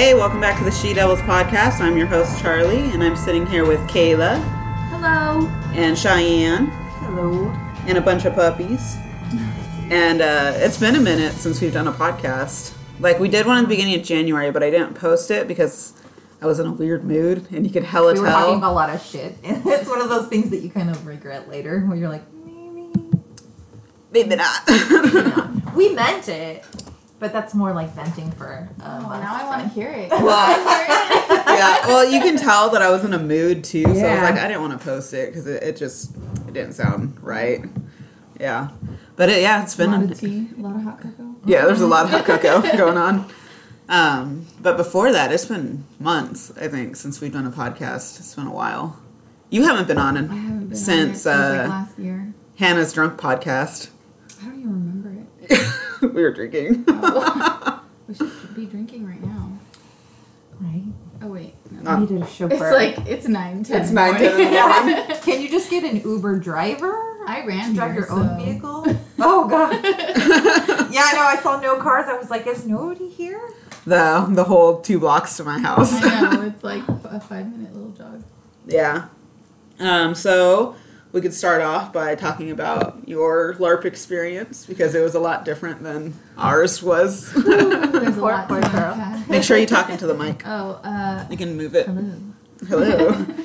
Hey, welcome back to the She Devils podcast. I'm your host, Charlie, and I'm sitting here with Kayla Hello. and Cheyenne Hello. and a bunch of puppies. And uh, it's been a minute since we've done a podcast. Like, we did one in the beginning of January, but I didn't post it because I was in a weird mood, and you could hella We were tell. talking about a lot of shit, and it's one of those things that you kind of regret later, where you're like, maybe. Maybe not. not. We meant it, but that's more like venting for. Um, Oh, now I want to hear it. well, yeah, well, you can tell that I was in a mood too, so I was like, I didn't want to post it because it, it just it didn't sound right. Yeah, but it, yeah, it's a been lot of tea, a lot of hot cocoa. yeah. There's a lot of hot cocoa going on. Um, but before that, it's been months, I think, since we've done a podcast. It's been a while. You haven't been on I in haven't been since on it since like uh, last year. Hannah's drunk podcast. I don't even remember it. we were drinking. We should be drinking right now. Right. Oh wait, no. Not- I needed a chauffeur. it's like it's nine ten. It's in the 9, 10 in the morning. morning. Can you just get an Uber driver? I ran to drive here, your own vehicle. Oh god. yeah, I know. I saw no cars. I was like, is nobody here? the the whole two blocks to my house. I know it's like a five minute little jog. Yeah. Um, so we could start off by talking about your LARP experience because it was a lot different than ours was. There's a Poor- lot poor girl. Make sure you talk into the mic. Oh, uh, You can move it. hello. Hello.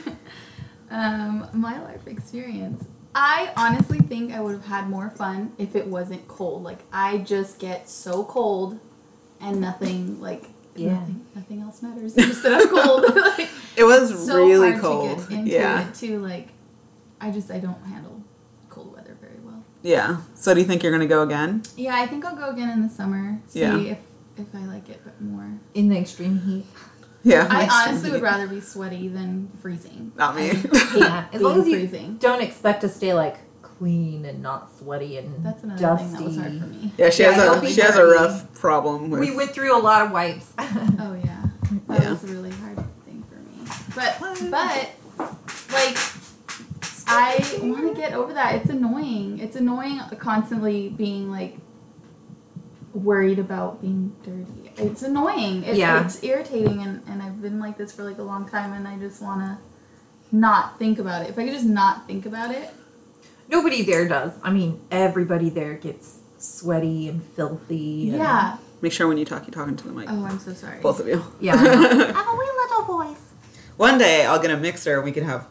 Um, my life experience. I honestly think I would have had more fun if it wasn't cold. Like I just get so cold, and nothing like Yeah. nothing, nothing else matters. Just that I'm cold. like, It was so really hard cold. to get into yeah. it too. Like I just I don't handle cold weather very well. Yeah. So do you think you're gonna go again? Yeah, I think I'll go again in the summer. See Yeah. if if I like it but more. In the extreme heat. Yeah. I honestly time. would rather be sweaty than freezing. Not me. Yeah. As long as you freezing. don't expect to stay like clean and not sweaty and That's another dusty. thing that was hard for me. Yeah, she Yeah, has don't a be she has a rough problem with. We went through a lot of wipes. Oh yeah, that Yeah. was a really hard thing for me. But but like I want to get over that. It's annoying. It's annoying constantly being like worried about being dirty. It's annoying. It, Yeah. It's irritating, and and I've been like this for like a long time, and I just want to not think about it. If I could just not think about it. Nobody there does. I mean, everybody there gets sweaty and filthy. And Yeah. Make sure when you talk, you're talking to the mic. Oh, I'm so sorry. Both of you. Yeah. I know. I'm a wee little voice. One day I'll get a mixer. and We can have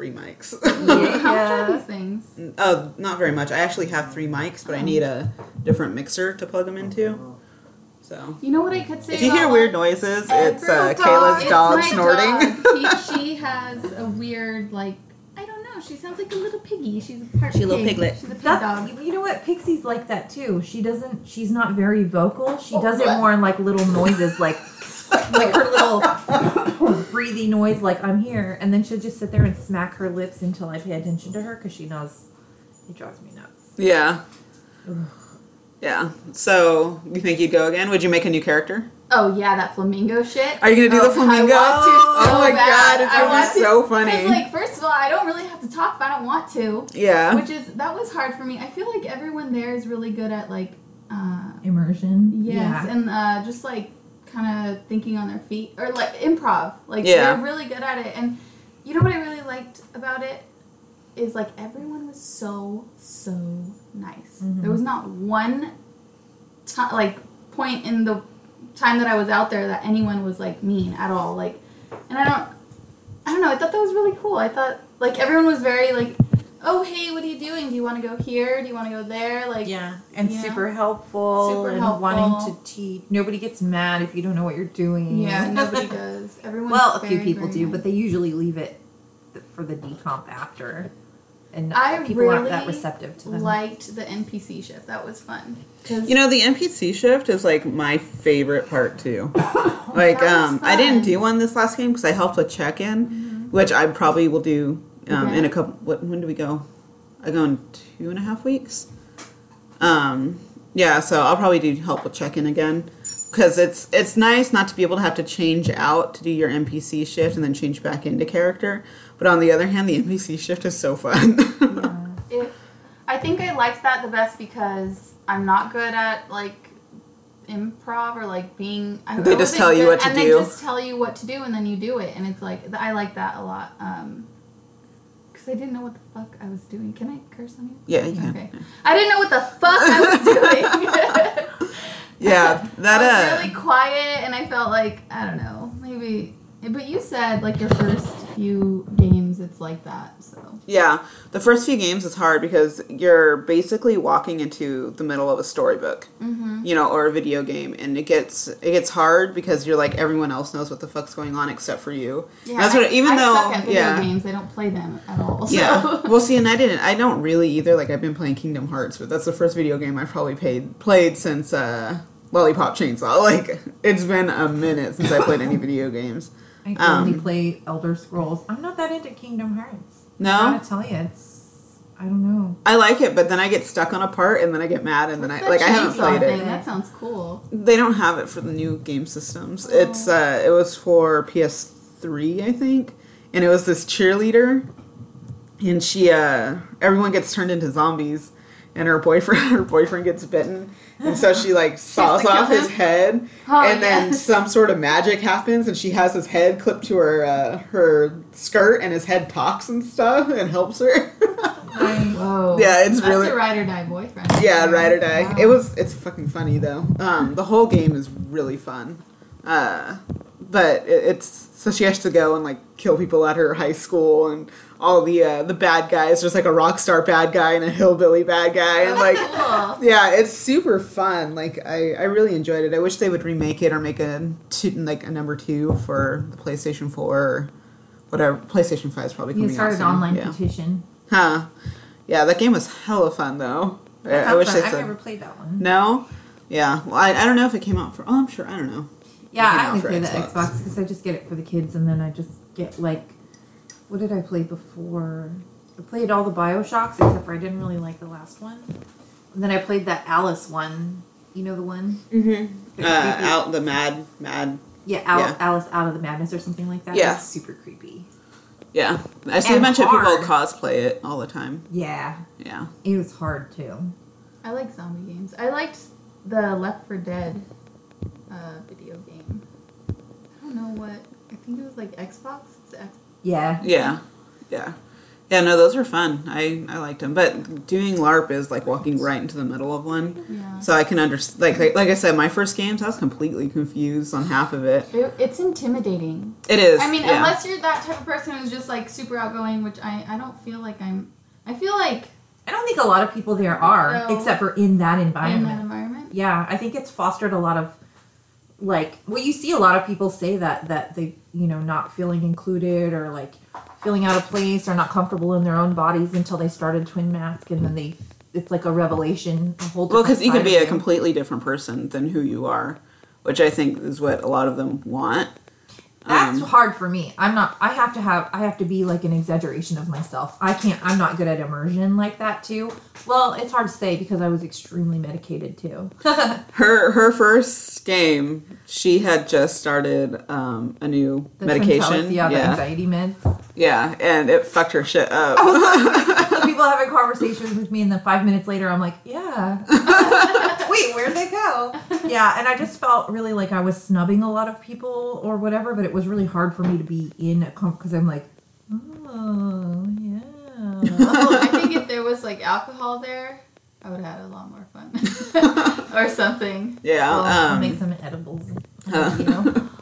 three mics. How much are these things? Oh, not very much. I actually have three mics, but I need a different mixer to plug them into. So You know what I could say? if you hear weird noises, it's uh, dog- Kayla's dog my snorting. dog. He, she has a weird, like, I don't know. She sounds like a little piggy. She's a part She's a little piglet. She's a pig That's, dog. you know what? Pixie's like that too. She doesn't. She's not very vocal. She Oh, does it more in like little noises, like like her little breathy noise, like I'm here, and then she'll just sit there and smack her lips until I pay attention to her because she knows it drives me nuts. Yeah. Ugh. Yeah. So you think you'd go again? Would you make a new character? Oh yeah, that flamingo shit. Are you gonna do Oh, the flamingo? I want to so oh my bad. god, it's I gonna want be to- funny. like, first of all, I don't really have to talk if I don't want to, yeah. which is that was hard for me. I feel like everyone there is really good at like, uh, Immersion. yes, Yeah. and uh, just like kind of thinking on their feet or like improv. Like Yeah. they're really good at it. And you know what I really liked about it is like everyone was so so nice. Mhm. There was not one time like point in the time that I was out there that anyone was like mean at all. Like, and I don't, I don't know. I thought that was really cool. I thought like everyone was very like, oh hey, what are you doing? Do you want to go here? Do you want to go there? Like, yeah, and Yeah. super helpful Super and helpful. wanting to teach. Nobody gets mad if you don't know what you're doing. yeah, nobody does. Everyone. Well, a few people do, but they usually leave it for the decomp after, and I people aren't that really receptive to them. liked the NPC shift. That was fun. You know, the NPC shift is like my favorite part too. Like, That was um, I didn't do one this last game because I helped with check in, which I probably will do um, in a couple. What when do we go? I go in two and a half weeks. Um, yeah, so I'll probably do help with check in again because it's it's nice not to be able to have to change out to do your NPC shift and then change back into character. But on the other hand, the NPC shift is so fun. it, I think I liked that the best because I'm not good at like improv or like being. I, They I just tell you good- what to and do. And they just tell you what to do, and then you do it, and it's like I like that a lot. Um, I didn't know what the fuck I was doing. Can I curse on you? Yeah, you can. Okay. I didn't know what the fuck I was doing. Yeah, that I uh. really quiet, and I felt like I don't know, maybe. But you said like your first few games, it's like that. So Yeah, the first few games is hard because you're basically walking into the middle of a storybook, mm-hmm. you know, or a video game, and it gets it gets hard because you're like everyone else knows what the fuck's going on except for you. yeah, That's I, what even I though suck at video yeah. games, I don't play them at all. So. Yeah. Well, see, and I didn't. I don't really either. Like, I've been playing Kingdom Hearts, but that's the first video game I've probably paid, played since uh, Lollipop Chainsaw. Like, it's been a minute since I played any video games. I Um, only play Elder Scrolls. I'm not that into Kingdom Hearts. I No, gotta tell you, it's I don't know. I like it, but then I get stuck on a part, and then I get mad, and then I like I haven't chainsaw played thing? it. That sounds cool. They don't have it for the new game systems. It's uh, it was for PS3, I think, and it was this cheerleader, and she uh, everyone gets turned into zombies, and her boyfriend her boyfriend gets bitten, and so she like saws to kill off his head, Oh, and then yes. some sort of magic happens, and she has his head clipped to her uh, her skirt, and his head talks and stuff, and helps her. Whoa. Yeah, it's That's really- a ride or die boyfriend. Yeah, ride or die. Wow. It was. It's fucking funny though. Um, the whole game is really fun. Uh, but it, it's so she has to go and like kill people at her high school and all the uh, the bad guys. There's like a rock star bad guy and a hillbilly bad guy and like. Yeah, it's super fun. Like I, I really enjoyed it. I wish they would remake it or make a two, like a number two for the PlayStation Four or whatever. PlayStation Five is probably You coming started out soon. online yeah. petition. Huh. Yeah, that game was hella fun though. I, I wish I fun. I've said never played that one. no. Yeah, well, I, I don't know if it came out for. Oh, I'm sure. I don't know. Yeah, I only play the Xbox. Xbox because I just get it for the kids, and then I just get like, what did I play before? I played all the Bioshocks except for I didn't really like the last one. And then I played that Alice one. You know the one? Mm-hmm. Uh, out the mad, mad. Yeah, Al- yeah. Alice out of the madness or something like that. Yeah. It's super creepy. Yeah, I see a And bunch of hard. people cosplay it all the time. Yeah, Yeah. it was hard too. I like zombie games. I liked the Left 4 Dead uh, video game. I don't know what. I think it was like Xbox. It's X- Yeah. Yeah. Yeah. Yeah, no, those were fun. I, I liked them. But doing LARP is like walking right into the middle of one. yeah. So I can understand. Like, like, like I said, my first games, I was completely confused on half of it. It, it's intimidating. It is. I mean, yeah. unless you're that type of person who's just like super outgoing, which I, I don't feel like I'm. I feel like I don't think a lot of people there are, No. except for in that environment. in that environment. Yeah, I think it's fostered a lot of like well you see a lot of people say that that they you know not feeling included or like feeling out of place or not comfortable in their own bodies until they started twin mask and then they it's like a revelation a whole Well, because you could be a completely different person than who you are, which I think is what a lot of them want. That's Um, hard for me i'm not i have to have i have to be like an exaggeration of myself i can't i'm not good at immersion like that too well it's hard to say because i was extremely medicated too her her first game, she had just started um, a new The medication. Yeah, the yeah, anxiety meds yeah, and it fucked her shit up. the people having conversations with me, and then five minutes later, I'm like, yeah. Wait, where'd they go? Yeah, and I just felt really like I was snubbing a lot of people or whatever, but it was really hard for me to be in a because I'm like, oh yeah. Oh, I think if there was like alcohol there, I would have had a lot more fun, or something. yeah, I'll um, make some edibles. Huh. You know?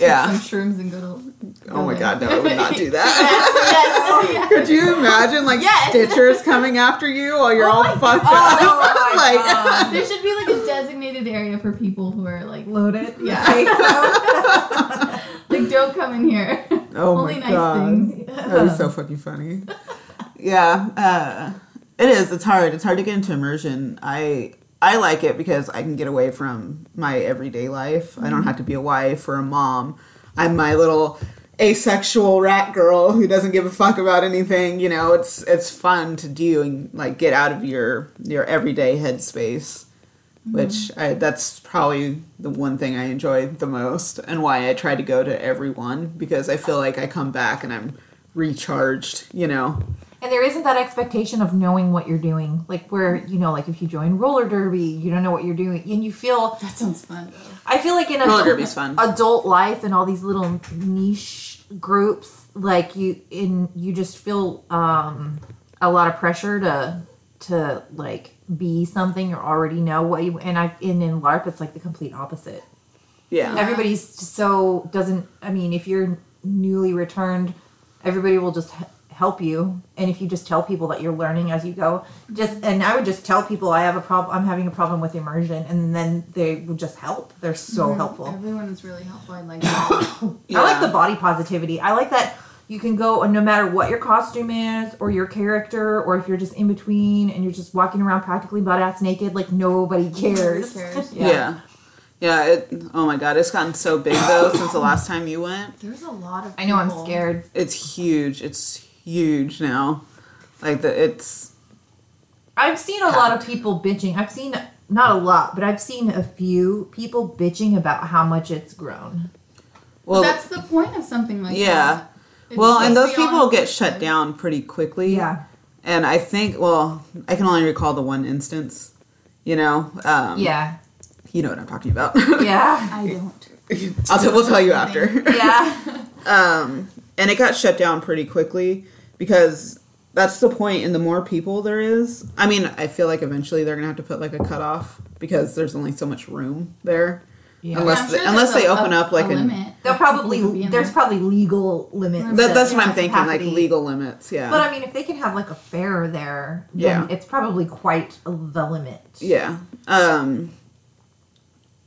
My god. yeah. Some shrooms and good old. Oh my god, no, there. I would not do that. yes, yes, Could you imagine like Yes. stitchers coming after you while you're Oh all my fucked God. up? Oh my like, God. There should be like a designated area for people who are like, Loaded. Yeah. Like don't come in here. oh Only my nice god, things. that is so fucking funny. Yeah, uh, it is. It's hard. It's hard to get into immersion. I I like it because I can get away from my everyday life. I don't mm-hmm. have to be a wife or a mom. I'm my little asexual rat girl who doesn't give a fuck about anything. You know, it's it's fun to do and like get out of your your everyday headspace. Mm-hmm. Which I, that's probably the one thing I enjoy the most, and why I try to go to every one because I feel like I come back and I'm recharged. You know. And there isn't that expectation of knowing what you're doing. Like where, you know, like if you join roller derby, you don't know what you're doing. And you feel That sounds fun. I feel like in Roller adult, derby's fun. adult life and all these little niche groups, like you in you just feel um a lot of pressure to to like be something or already know what you and I and in LARP it's like the complete opposite. Yeah. Everybody's so doesn't I mean if you're newly returned, everybody will just h- help you and if you just tell people that you're learning as you go just and i would just tell people i have a problem i'm having a problem with immersion and then they would just help they're so helpful Everyone is really helpful. I like that. Yeah. I like the body positivity. I like that you can go no matter what your costume is or your character or if you're just in between and you're just walking around practically butt ass naked like nobody cares. cares. Yeah. Yeah. it, oh my god, it's gotten so big though since the last time you went. There's a lot of. I know I'm scared. It's huge. It's huge now. Like the it's I've seen a lot of people bitching. I've seen not a lot, but I've seen a few people bitching about how much it's grown. well That's the point of something like yeah. that. It's Well, and those supposed to be people get shut inclusive. down pretty quickly. Yeah. And I think well, I can only recall the one instance. You know, um, Yeah. you know what I'm talking about. Yeah. I don't. I'll t- we'll tell you after. Yeah. um, and it got shut down pretty quickly because that's the point. And the more people there is, I mean, I feel like eventually they're gonna have to put like a cutoff because there's only so much room there. Yeah. Unless I'm they- unless there's they open a- up, like, a an- limit. They'll probably who can be in there's there. probably legal limits. That, that's what I'm yeah, thinking, like legal limits. Yeah. But I mean, if they can have like a fair there, then Yeah. it's probably quite the limit. Yeah. Um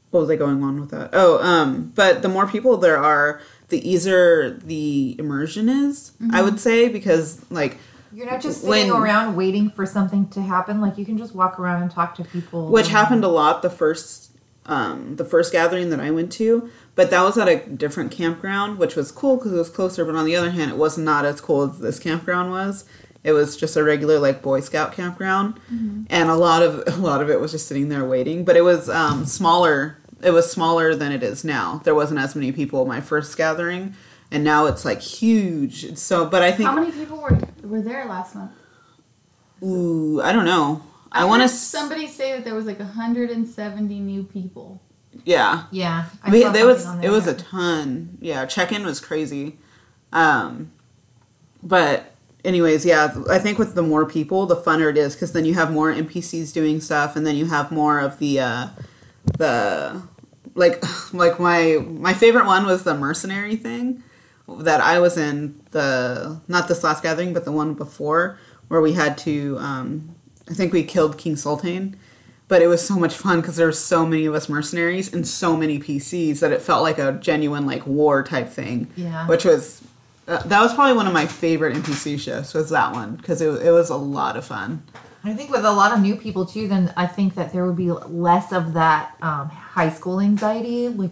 what was I going on with that? Oh, um, but the more people there are, the easier the immersion is, I would say, because like You're not just When- sitting around waiting for something to happen. Like you can just walk around and talk to people. which happened a lot the first um the first gathering that I went to, but that was at a different campground, which was cool because it was closer, but on the other hand, it was not as cool as this campground was. It was just a regular like Boy Scout campground, and a lot of a lot of it was just sitting there waiting. But it was um, smaller. It was smaller than it is now. There wasn't as many people my first gathering, and now it's like huge. So, but I think How many people were were there last month? ooh, I don't know. I, want to. Somebody say that there was like 170 new people. Yeah, yeah, I mean, there was it was a ton. Yeah, check in was crazy. Um, but anyways, yeah, I think with the more people, the funner it is because then you have more NPCs doing stuff, and then you have more of the uh, the like like my my favorite one was the mercenary thing that I was in the not this last gathering, but the one before where we had to. Um, I think we killed King Sultan but it was so much fun because there were so many of us mercenaries and so many PCs that it felt like a genuine like war type thing. Yeah. Which was uh, that was probably one of my favorite NPC shifts was that one because it, it was a lot of fun. I think with a lot of new people too, then I think that there would be less of that um, high school anxiety, like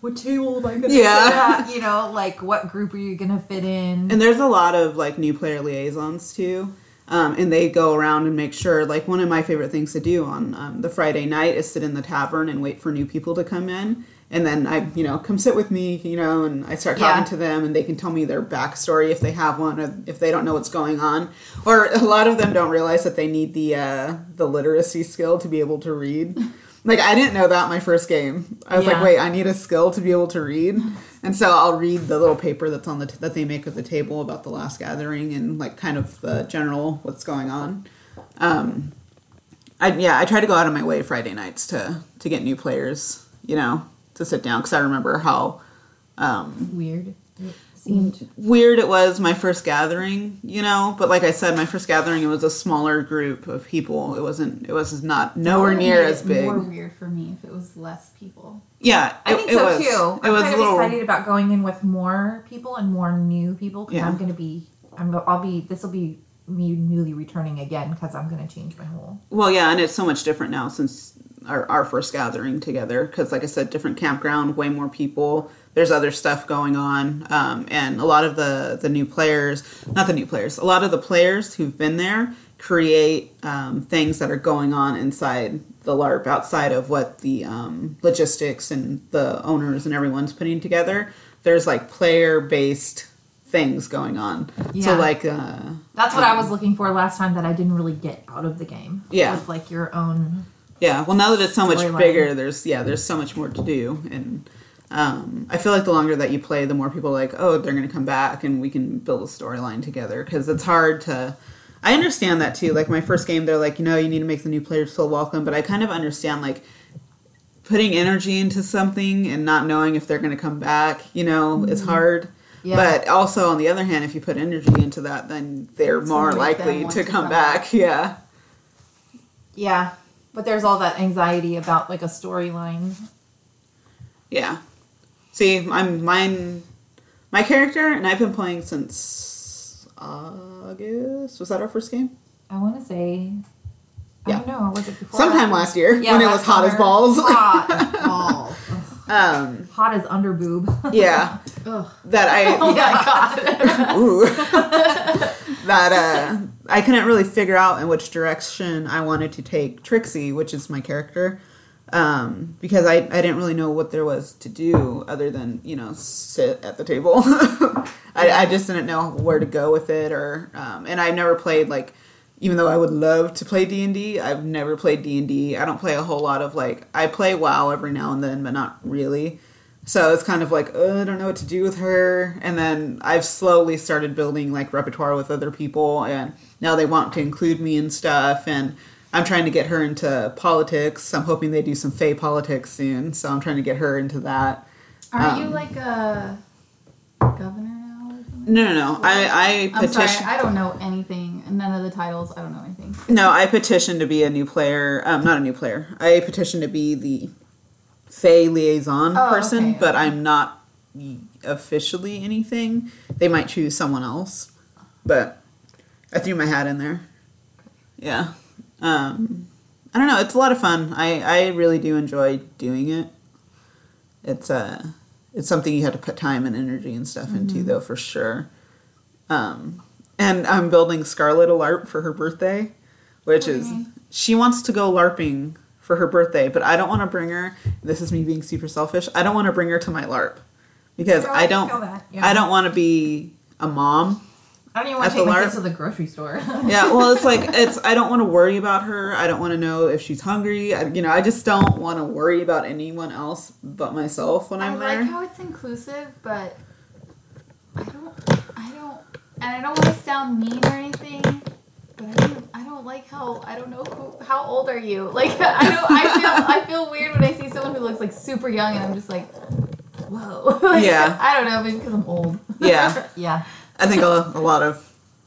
what table am I gonna Yeah. sit at? You know, like what group are you gonna fit in? And there's a lot of like new player liaisons too. Um, and they go around and make sure like one of my favorite things to do on um, the friday night is sit in the tavern and wait for new people to come in and then i you know come sit with me you know and i start talking Yeah. to them and they can tell me their backstory if they have one or if they don't know what's going on. Or a lot of them don't realize that they need the uh, the literacy skill to be able to read. Like i didn't know that my first game. I was like wait i need a skill to be able to read. And so i'll read the little paper that's on the t- that they make at the table about the last gathering and like kind of the general what's going on. Um i yeah i try to go out of my way friday nights to to get new players you know to sit down because i remember how um Weird. It seemed. weird it was my first gathering you know but like i said my first gathering it was a smaller group of people it wasn't it was not nowhere near as big More weird for me if it was less people. yeah I it- think so was, too. it I'm was kind a of little excited about going in with more people and more new people because Yeah. I'm gonna be. I'm. I'll be. This will be me newly returning again because I'm gonna change my whole. Well, yeah, and it's so much different now since our, our first gathering together. Because, like I said, different campground, way more people. There's other stuff going on, um, and a lot of the the new players, not the new players, a lot of the players who've been there create um, things that are going on inside the LARP outside of what the um, logistics and the owners and everyone's putting together. There's like player based things going on. Yeah. So like uh That's what I was looking for last time that I didn't really get out of the game. Yeah. Was like your own. Yeah, well, now that it's so much Storyline. bigger, there's yeah, there's so much more to do, and um, I feel like the longer that you play, the more people are like, oh, they're gonna come back, and we can build a storyline together because it's hard to. I understand that too. Like my first game, they're like, you know, you need to make the new players feel welcome, but I kind of understand like putting energy into something and not knowing if they're gonna come back. You know, is hard. Yeah. But also on the other hand, if you put energy into that, then they're It's more likely to come come back. back. Yeah. Yeah, but there's all that anxiety about like a storyline. Yeah. See, I'm mine. My character, and I've been playing since August. Was that our first game? I want to say. yeah. I don't know. Was it before? Sometime last year Yeah, when it was hot as balls. Hot as balls. Um, Hot as underboob. yeah, Ugh. that I Oh my god. that uh, I couldn't really figure out in which direction I wanted to take Trixie, which is my character, um, because I, I didn't really know what there was to do other than you know sit at the table. I, I just didn't know where to go with it, or um, and I've never played like. Even though I would love to play D and D, I've never played D and D. I don't play a whole lot of like I play WoW every now and then, but not really. So it's kind of like, oh, I don't know what to do with her. And then I've slowly started building like repertoire with other people, and now they want to include me and stuff. And I'm trying to get her into politics. I'm hoping they do some Fey politics soon, so I'm trying to get her into that. You Um, like a governor now or something? No, no, no. I, I I'm sorry, petition. I don't know anything. None of the titles, I don't know anything. No, I petitioned to be a new player. Um, not a new player. I petitioned to be the Fey liaison Oh, person, okay, but okay. I'm not officially anything. They might choose someone else, but I threw my hat in there. Yeah. Um, I don't know. It's a lot of fun. I, I really do enjoy doing it. It's uh, it's something you had to put time and energy and stuff into, though, for sure. Um, and I'm building Scarlet a LARP for her birthday, which do you is she wants to go LARPing for her birthday, but I don't want to bring her. This is me being super selfish. I don't want to bring her to my LARP because I I don't. yeah. I don't want to be a mom. I don't even want to take the my LARP? kids to the grocery store. Yeah, well, it's like it's. I don't want to worry about her. I don't want to know if she's hungry. I, you know, I just don't want to worry about anyone else but myself when I'm I'm like how it's inclusive, but I don't, I don't, and I don't want to sound mean or anything, but I don't, I don't like how I don't know who, how old are you? Like I don't, I feel, I feel weird when I see someone who looks like super young, and I'm just like, whoa. Like, Yeah. I don't know, maybe because I'm old. yeah, yeah. I think a, a lot of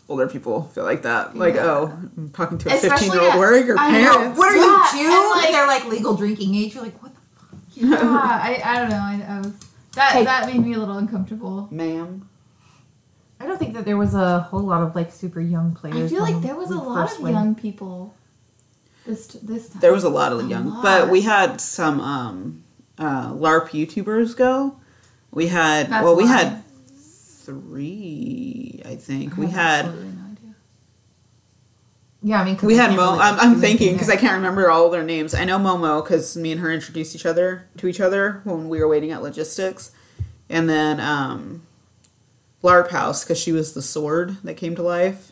older people feel like that. Like, Yeah. oh, I'm talking to a 15 year old at- work or I know. parents. What are Yeah, you, and, two? like- They're like legal drinking age. You're like, what the fuck? Yeah, I, I don't know. I, I was that Hey. that made me a little uncomfortable. Ma'am. I don't think that there was a whole lot of like super young players. I feel like there was a lot of went. young people. This this time. There was a lot of A young, lot. but we had some um, uh, LARP YouTubers go. We had That's well, we why. had three, I think. I We had no. Yeah, I mean, we I had Mo. really I'm, I'm thinking because I can't remember all their names. I know Momo because me and her introduced each other to each other when we were waiting at logistics, and then um, LARP House because she was the sword that came to life.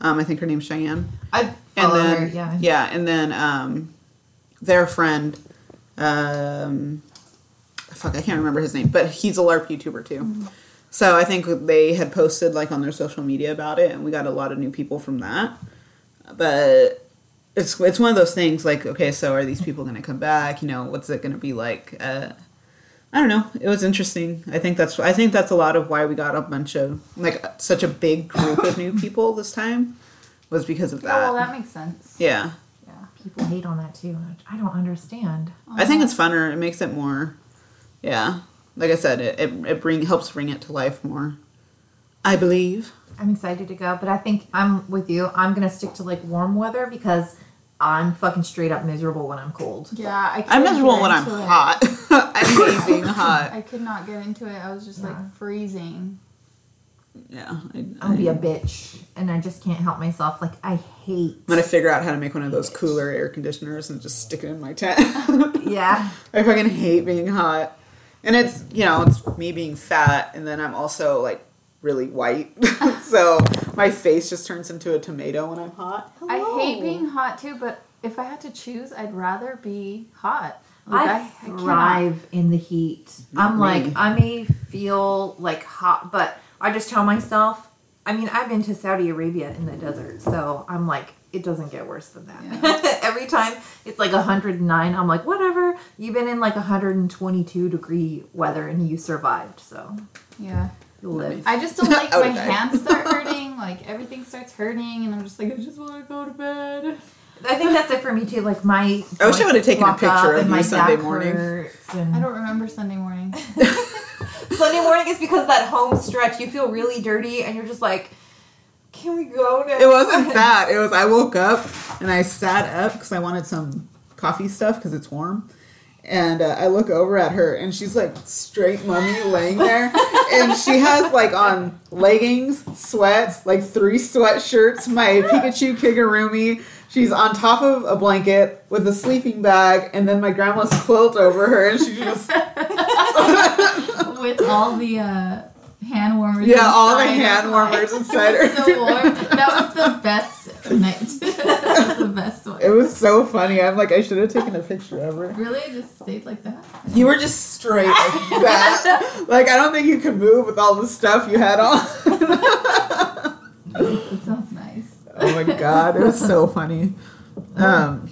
Um, I think her name's Cheyenne. I and then her, yeah. yeah, and then um, their friend, um, fuck, I can't remember his name, but he's a LARP YouTuber too. So I think they had posted like on their social media about it, and we got a lot of new people from that. But it's it's one of those things like okay, so are these people going to come back? You know, what's it going to be like? Uh, I don't know. It was interesting. I think that's I think that's a lot of why we got a bunch of like such a big group of new people this time was because of Oh, that. well, that makes sense. yeah. Yeah. People hate on that too. I don't understand. I think it's funner. It makes it more yeah. Like I said, it, it, it bring helps bring it to life more. I believe. I'm excited to go, but I think I'm with you. I'm gonna stick to like warm weather because I'm fucking straight up miserable when I'm cold. Yeah, I. I'm couldn't miserable when I'm it. hot. I hate being hot. I could not get into it. I was just Yeah. like freezing. Yeah. I, I'll be a bitch, and I just can't help myself. Like I hate. I'm gonna figure out how to make one of those cooler air conditioners and just stick it in my tent. Yeah, I fucking hate being hot. And it's, you know, it's me being fat, and then I'm also like really white. so my face just turns into a tomato when I'm hot. I hate being hot too, but if I had to choose, I'd rather be hot. Like, I cannot. thrive in the heat. I'm Me. like, I may feel like hot, but I just tell myself, I mean, I've been to Saudi Arabia in the desert, so I'm like, it doesn't get worse than that. Every time it's like 109, I'm like, whatever. You've been in like 122 degree weather and you survived, so Yeah. you'll live. I just don't like I my would've hands start hurting. Like everything starts hurting, and I'm just like, I just want to go to bed. I think that's it for me too. Like my, I wish I would've taken a picture of you my Sunday morning. and- I don't remember Sunday morning. Sunday morning is because that home stretch, you feel really dirty and you're just like, can we go now? It wasn't that. It was I woke up and I sat up because I wanted some coffee stuff because it's warm. And uh, I look over at her and she's like straight mummy laying there. and she has like on leggings, sweats, like three sweatshirts, my Pikachu Kigurumi. She's on top of a blanket with a sleeping bag and then my grandma's quilt over her and she just With all the uh, hand warmers. Yeah, all the hand warmers inside her. so warm. That was the best night. the best one. It was so funny. I'm like, I should have taken a picture of her. Really, it just stayed like that. You were just straight like that. Like I don't think you could move with all the stuff you had on. That sounds nice. oh my god, it was so funny. Um,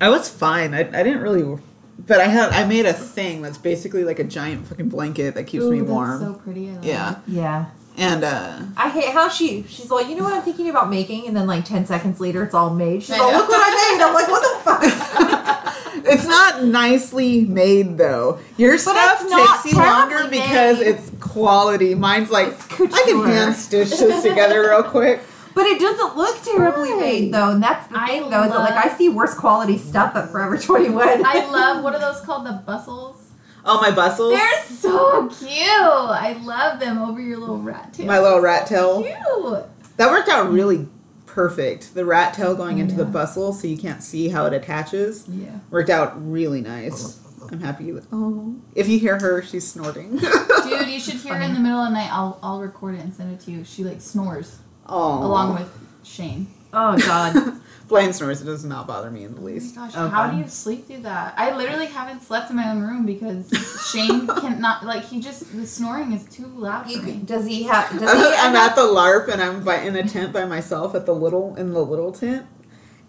I was fine. I, I didn't really, but I had I made a thing that's basically like a giant fucking blanket that keeps Ooh, me that's warm. so pretty. I love yeah, it. Yeah. and uh, I hate how she she's like, you know what I'm thinking about making, and then like ten seconds later it's all made. She's I like, know. look what I made. I'm like, what the fuck? it's not nicely made though. Your stuff takes you longer terribly because it's quality. Mine's like It's I can hand stitch this together real quick. But it doesn't look terribly Right. made though, and that's the I thing though. Is that like I see worse quality stuff at Forever 21. I love what are those called? The bustles. Oh my bustles. They're so cute. I love them over your little rat tail. My little rat tail. Cute. That worked out really perfect. The rat tail going into the bustle so you can't see how it attaches Yeah. worked out really nice. I'm happy with Oh. If you hear her, she's snorting. Dude, you should hear her in the middle of the night. I'll I'll record it and send it to you. She like snores Oh. along with Shane. oh god. Blaine snores. It does not bother me in the Oh my least. gosh, Oh, how God. do you sleep through that? I literally haven't slept in my own room because Shane cannot like he just the snoring is too loud You for me. does he have? Does I'm, he I'm at the LARP and I'm by, in a tent by myself at the little in the little tent.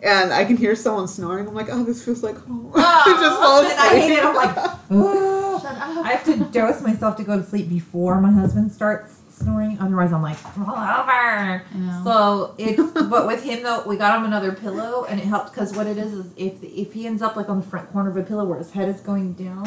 And I can hear someone snoring. I'm like, oh, this feels like home. I oh, just fall and I hate it. I'm like, "Ugh." Shut up. I have to dose myself to go to sleep before my husband starts snoring. Otherwise, I'm like, roll over. So it's but with him though, we got him another pillow, and it helped because what it is is if if he ends up like on the front corner of a pillow where his head is going down,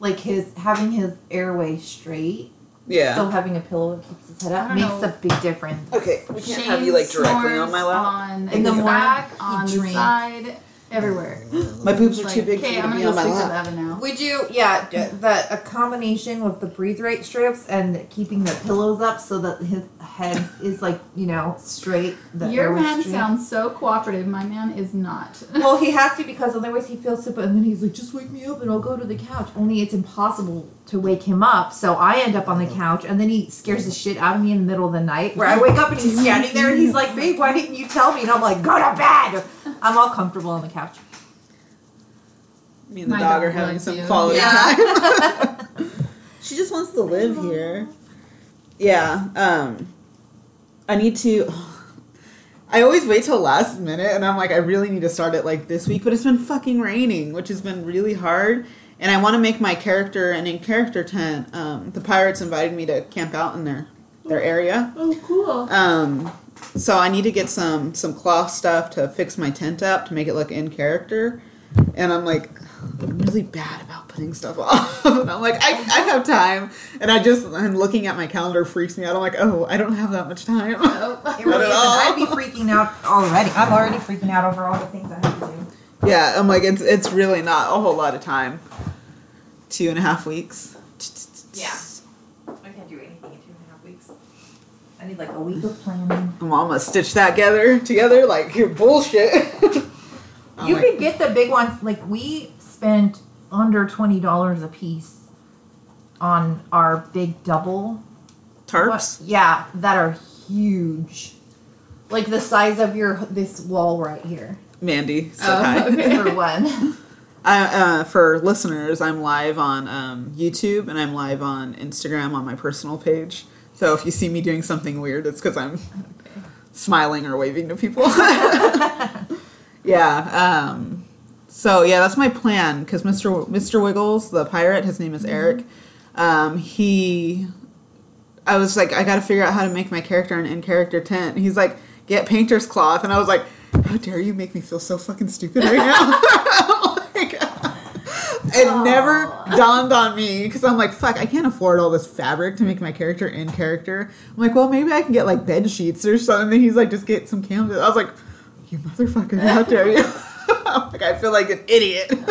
like his having his airway straight, Yeah. still having a pillow that keeps his head I up don't makes know. a big difference. okay, we can't Shane have you like directly on my lap. On In the his morning, back, he on the drinks. side, everywhere. My boobs are Like, too big for okay, you I'm to gonna be go on my sleep with lap. Evan now. Would you, yeah, d- that a combination with the breathe right strips and keeping the pillows up so that his head is like you know straight. The Your airway man straight. sounds so cooperative. My man is not. Well, he has to because otherwise he feels super. And then he's like, "Just wake me up and I'll go to the couch." Only it's impossible to wake him up, so I end up on the couch, and then he scares the shit out of me in the middle of the night. Where I wake up and he's standing there, and he's like, "Babe, why didn't you tell me?" And I'm like, "Go to bed." I'm all comfortable on the couch. Me and the My dog are having some you. quality Yeah. time. she just wants to live here. Yeah. Um I need to I always wait till last minute and I'm like I really need to start it like this week, but it's been fucking raining, which has been really hard. And I want to make my character and in character tent. Um, the pirates invited me to camp out in their their area. Oh, cool. Um, so I need to get some some cloth stuff to fix my tent up to make it look in character. And I'm like, I'm really bad about putting stuff off. and I'm like, I, I have time. And I just I'm looking at my calendar freaks me out. I'm like, oh, I don't have that much time. It really at all. I'd be freaking out already. I'm already freaking out over all the things I have to do. yeah, I'm like, it's it's really not a whole lot of time. Two and a half weeks. Yeah. I can't do anything in two and a half weeks. I need like a week of planning. Almost stitch that together together like you're bullshit. You like, could get the big ones. Like we spent under twenty dollars a piece on our big double tarps. What- Yeah, that are huge. Like the size of your this wall right here. Mandy, say Oh, hi. okay. For one. I, uh, for listeners, I'm live on um, YouTube and I'm live on Instagram on my personal page. So if you see me doing something weird, it's because I'm smiling or waving to people. yeah. Um, so yeah, that's my plan. Because Mr. W- Mr. Wiggles, the pirate, his name is Eric. Um, he, I was like, I got to figure out how to make my character an in-character tent. He's like, get painter's cloth, and I was like, how dare you make me feel so fucking stupid right now? It never dawned on me because I'm like, fuck, I can't afford all this fabric to make my character in character. I'm like, well, maybe I can get like bed sheets or something. He's like, just get some canvas. I was like, you motherfucker, how dare you? like, I feel like an idiot.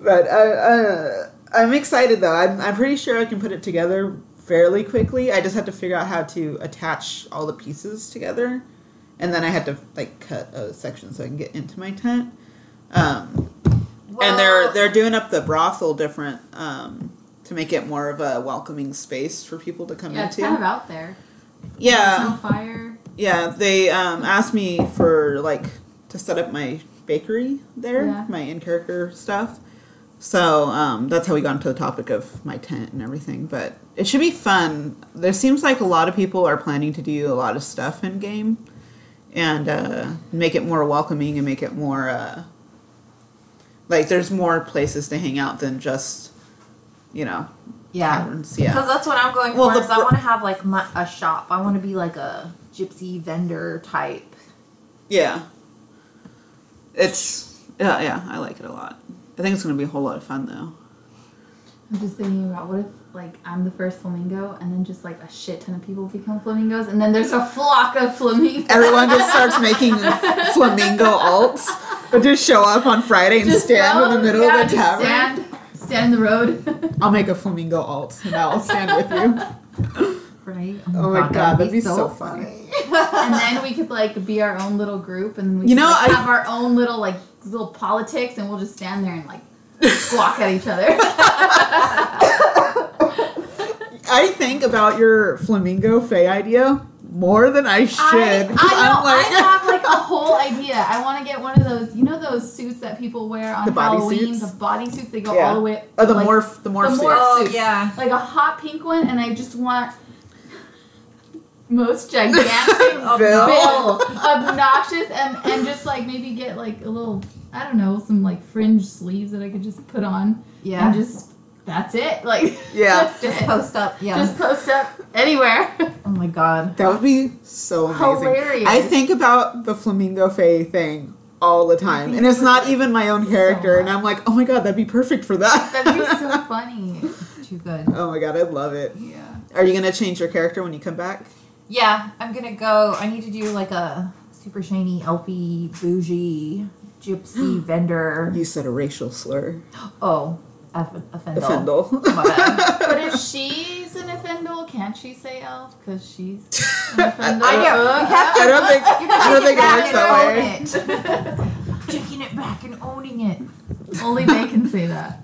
but I, uh, I'm excited though. I'm, I'm pretty sure I can put it together fairly quickly. I just have to figure out how to attach all the pieces together, and then I had to like cut a section so I can get into my tent. Um, and they're they're doing up the brothel different um, to make it more of a welcoming space for people to come Yeah, it's into. kind of out there. yeah, There's no fire. yeah, they um, asked me for like to set up my bakery there, Yeah. my in character stuff. So um, that's how we got into the topic of my tent and everything. But it should be fun. There seems like a lot of people are planning to do a lot of stuff in game, and uh, make it more welcoming and make it more uh, like there's more places to hang out than just you know Yeah. taverns. Yeah. Because that's what I'm going Well, for. the is I want to have like my, a shop. I want to be like a gypsy vendor type. Yeah. It's yeah, yeah, I like it a lot. I think it's gonna be a whole lot of fun though. I'm just thinking about what if like I'm the first flamingo and then just like a shit ton of people become flamingos and then there's a flock of flamingos. Everyone just starts making flamingo alts, but just show up on Friday and Just stand in the middle yeah, of the tavern. Stand, stand in the road. I'll make a flamingo alt and I'll stand with you. Right? Oh my god, that'd be so funny. and then we could like be our own little group and then we You could know, like, I- have our own little like little politics and we'll just stand there and like squawk at each other. I think about your flamingo Fey idea more than I should. I, I 'cause know. I'm like, I have like a whole idea. I want to get one of those. You know those suits that people wear on The body Halloween. suits? The body suits. They go Yeah. all the way. oh, the like, morph, the morph the suit. morph- Oh suits. yeah. like a hot pink one, and I just want most gigantic Bill. bill, obnoxious, and and just like maybe get like a little. I don't know, some like fringe sleeves that I could just put on, Yeah. and just that's it. Like Yeah. just it. post up. Yeah. just post up anywhere. oh my god. That would be so amazing. Hilarious. I think about the flamingo Fey thing all the time, and it's not even my own So character, and. I'm like, oh my god, that'd be perfect for that. That'd be so funny. It's too good. oh my god, I love it. Yeah. Are you gonna change your character when you come back? Yeah, I'm gonna go. I need to do like a super shiny, elfy, bougie, gypsy vendor. You said a racial slur. Oh, F- offendal. Offendal. My bad. But if she's an offendal, can't she say elf? Because she's an offendal. I know. You have to- I don't think I don't think it works that way. that. Taking it back and owning it. Only they can say that.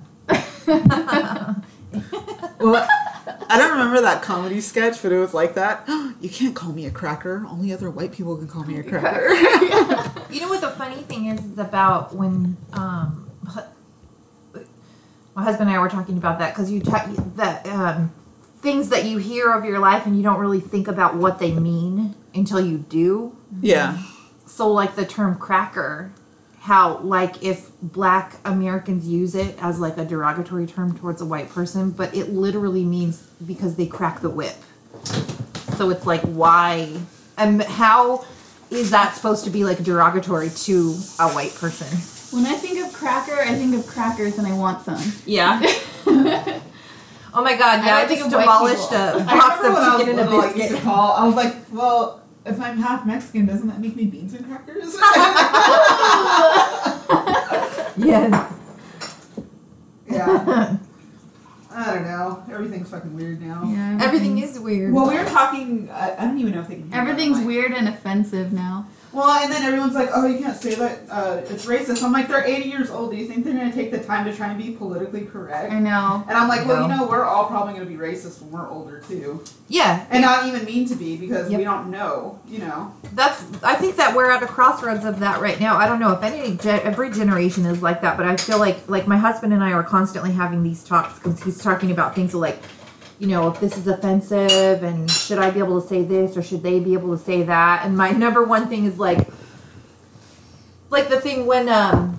Well, I don't remember that comedy sketch, but it was like that. You can't call me a cracker. Only other white people can call me a cracker. You know what the funny thing is, is about when um, my husband and I were talking about that because you talk that um, things that you hear of your life and you don't really think about what they mean until you do. yeah. So, like the term cracker, how like if black Americans use it as like a derogatory term towards a white person, but it literally means because they crack the whip. So it's like why and how is that supposed to be like derogatory to a white person? When I think of cracker, I think of crackers and I want some. Yeah. Oh my god, yeah, I I, think just of white demolished people. a I box of chicken and a biscuit. call, I was like, well, if I'm half Mexican, doesn't that make me beans and crackers? Yes. yeah. I don't know. Everything's fucking weird now. Yeah, Everything is weird. Well, we were talking. I, I don't even know if they can. hear Everything's that. weird and offensive now. Well, and then everyone's like, "Oh, you can't say that. Uh, it's racist." I'm like, "They're 80 years old. Do you think they're gonna take the time to try and be politically correct?" I know. And I'm like, "Well, you know, we're all probably gonna be racist when we're older too, Yeah, and not even mean to be because Yep. we don't know. You know." that's. I think that we're at a crossroads of that right now. I don't know if any every generation is like that, but I feel like like my husband and I are constantly having these talks because he's talking about things like, you know, if this is offensive and should I be able to say this or should they be able to say that? And my number one thing is like, like the thing when um.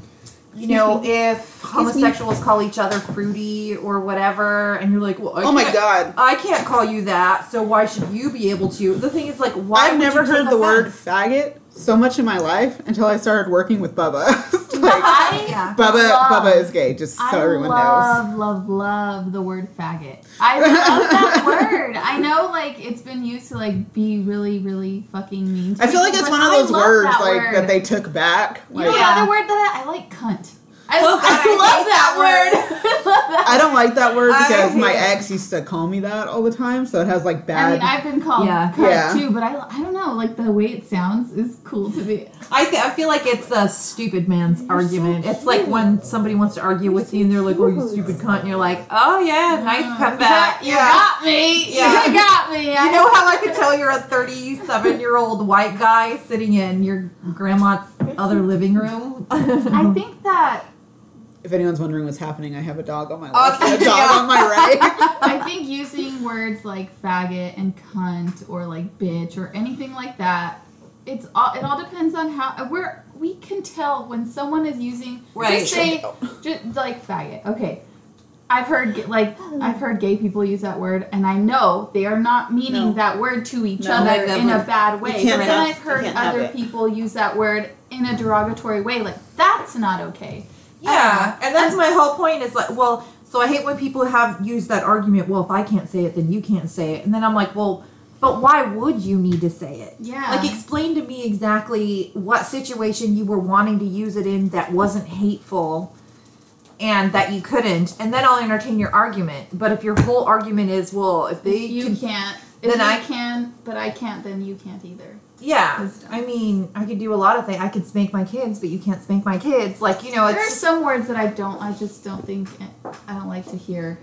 You know, if homosexuals call each other fruity or whatever, and you're like, "Well, I Oh my God. I can't call you that, so why should you be able to?" The thing is, like, why? I've never heard the word offense? faggot so much in my life until I started working with Bubba. like, I Yeah. Bubba, love- Bubba is gay, just so I everyone knows. love, love, love the word faggot. I love that word. I know, like, it's been used to, like, be really, really fucking mean. To I feel like it's one of those love words that like word. that they took back. You know Yeah. the other word that I, I like cunt. I, I, I love that, that word. I love that. I don't like that word because my it. ex used to call me that all the time, so it has like I bad. mean, I've been called Yeah. cunt Yeah. too, but I, I don't know, like the way it sounds is cool to me. I th- I feel like it's a stupid man's argument. it's like when somebody wants to argue with you and they're like, "Oh, you stupid cunt," and you're like, "Oh yeah, mm-hmm. nice comeback." You got me. Yeah. You got me. You know how I could tell you're a 37 year old white guy sitting in your grandma's other living room? I think that if anyone's wondering what's happening, I have a dog on my Oh, left and a dog yeah. on my right. I think using words like faggot and cunt or like bitch or anything like that, it's all it all depends on how we're we can tell when someone is using Right. just say just like faggot. Okay. I've heard like I've heard gay people use that word, and I know they are not meaning No. that word to each No, other in a bad way. But then have- I've heard other people use that word in a derogatory way. Like that's not okay. Yeah, and that's my whole point. Is like, well, so I hate when people have used that argument. Well, if I can't say it, then you can't say it. And then I'm like, well, but why would you need to say it? Yeah. Like, explain to me exactly what situation you were wanting to use it in that wasn't hateful, and that you couldn't, and then I'll entertain your argument. But if your whole argument is, well, if they you can, can't. If then I- can, but I can't, then you can't either. Yeah, I mean, I could do a lot of things. I could spank my kids, but you can't spank my kids. Like, you know, There are it's some words that I don't. I just don't think. I don't like to hear.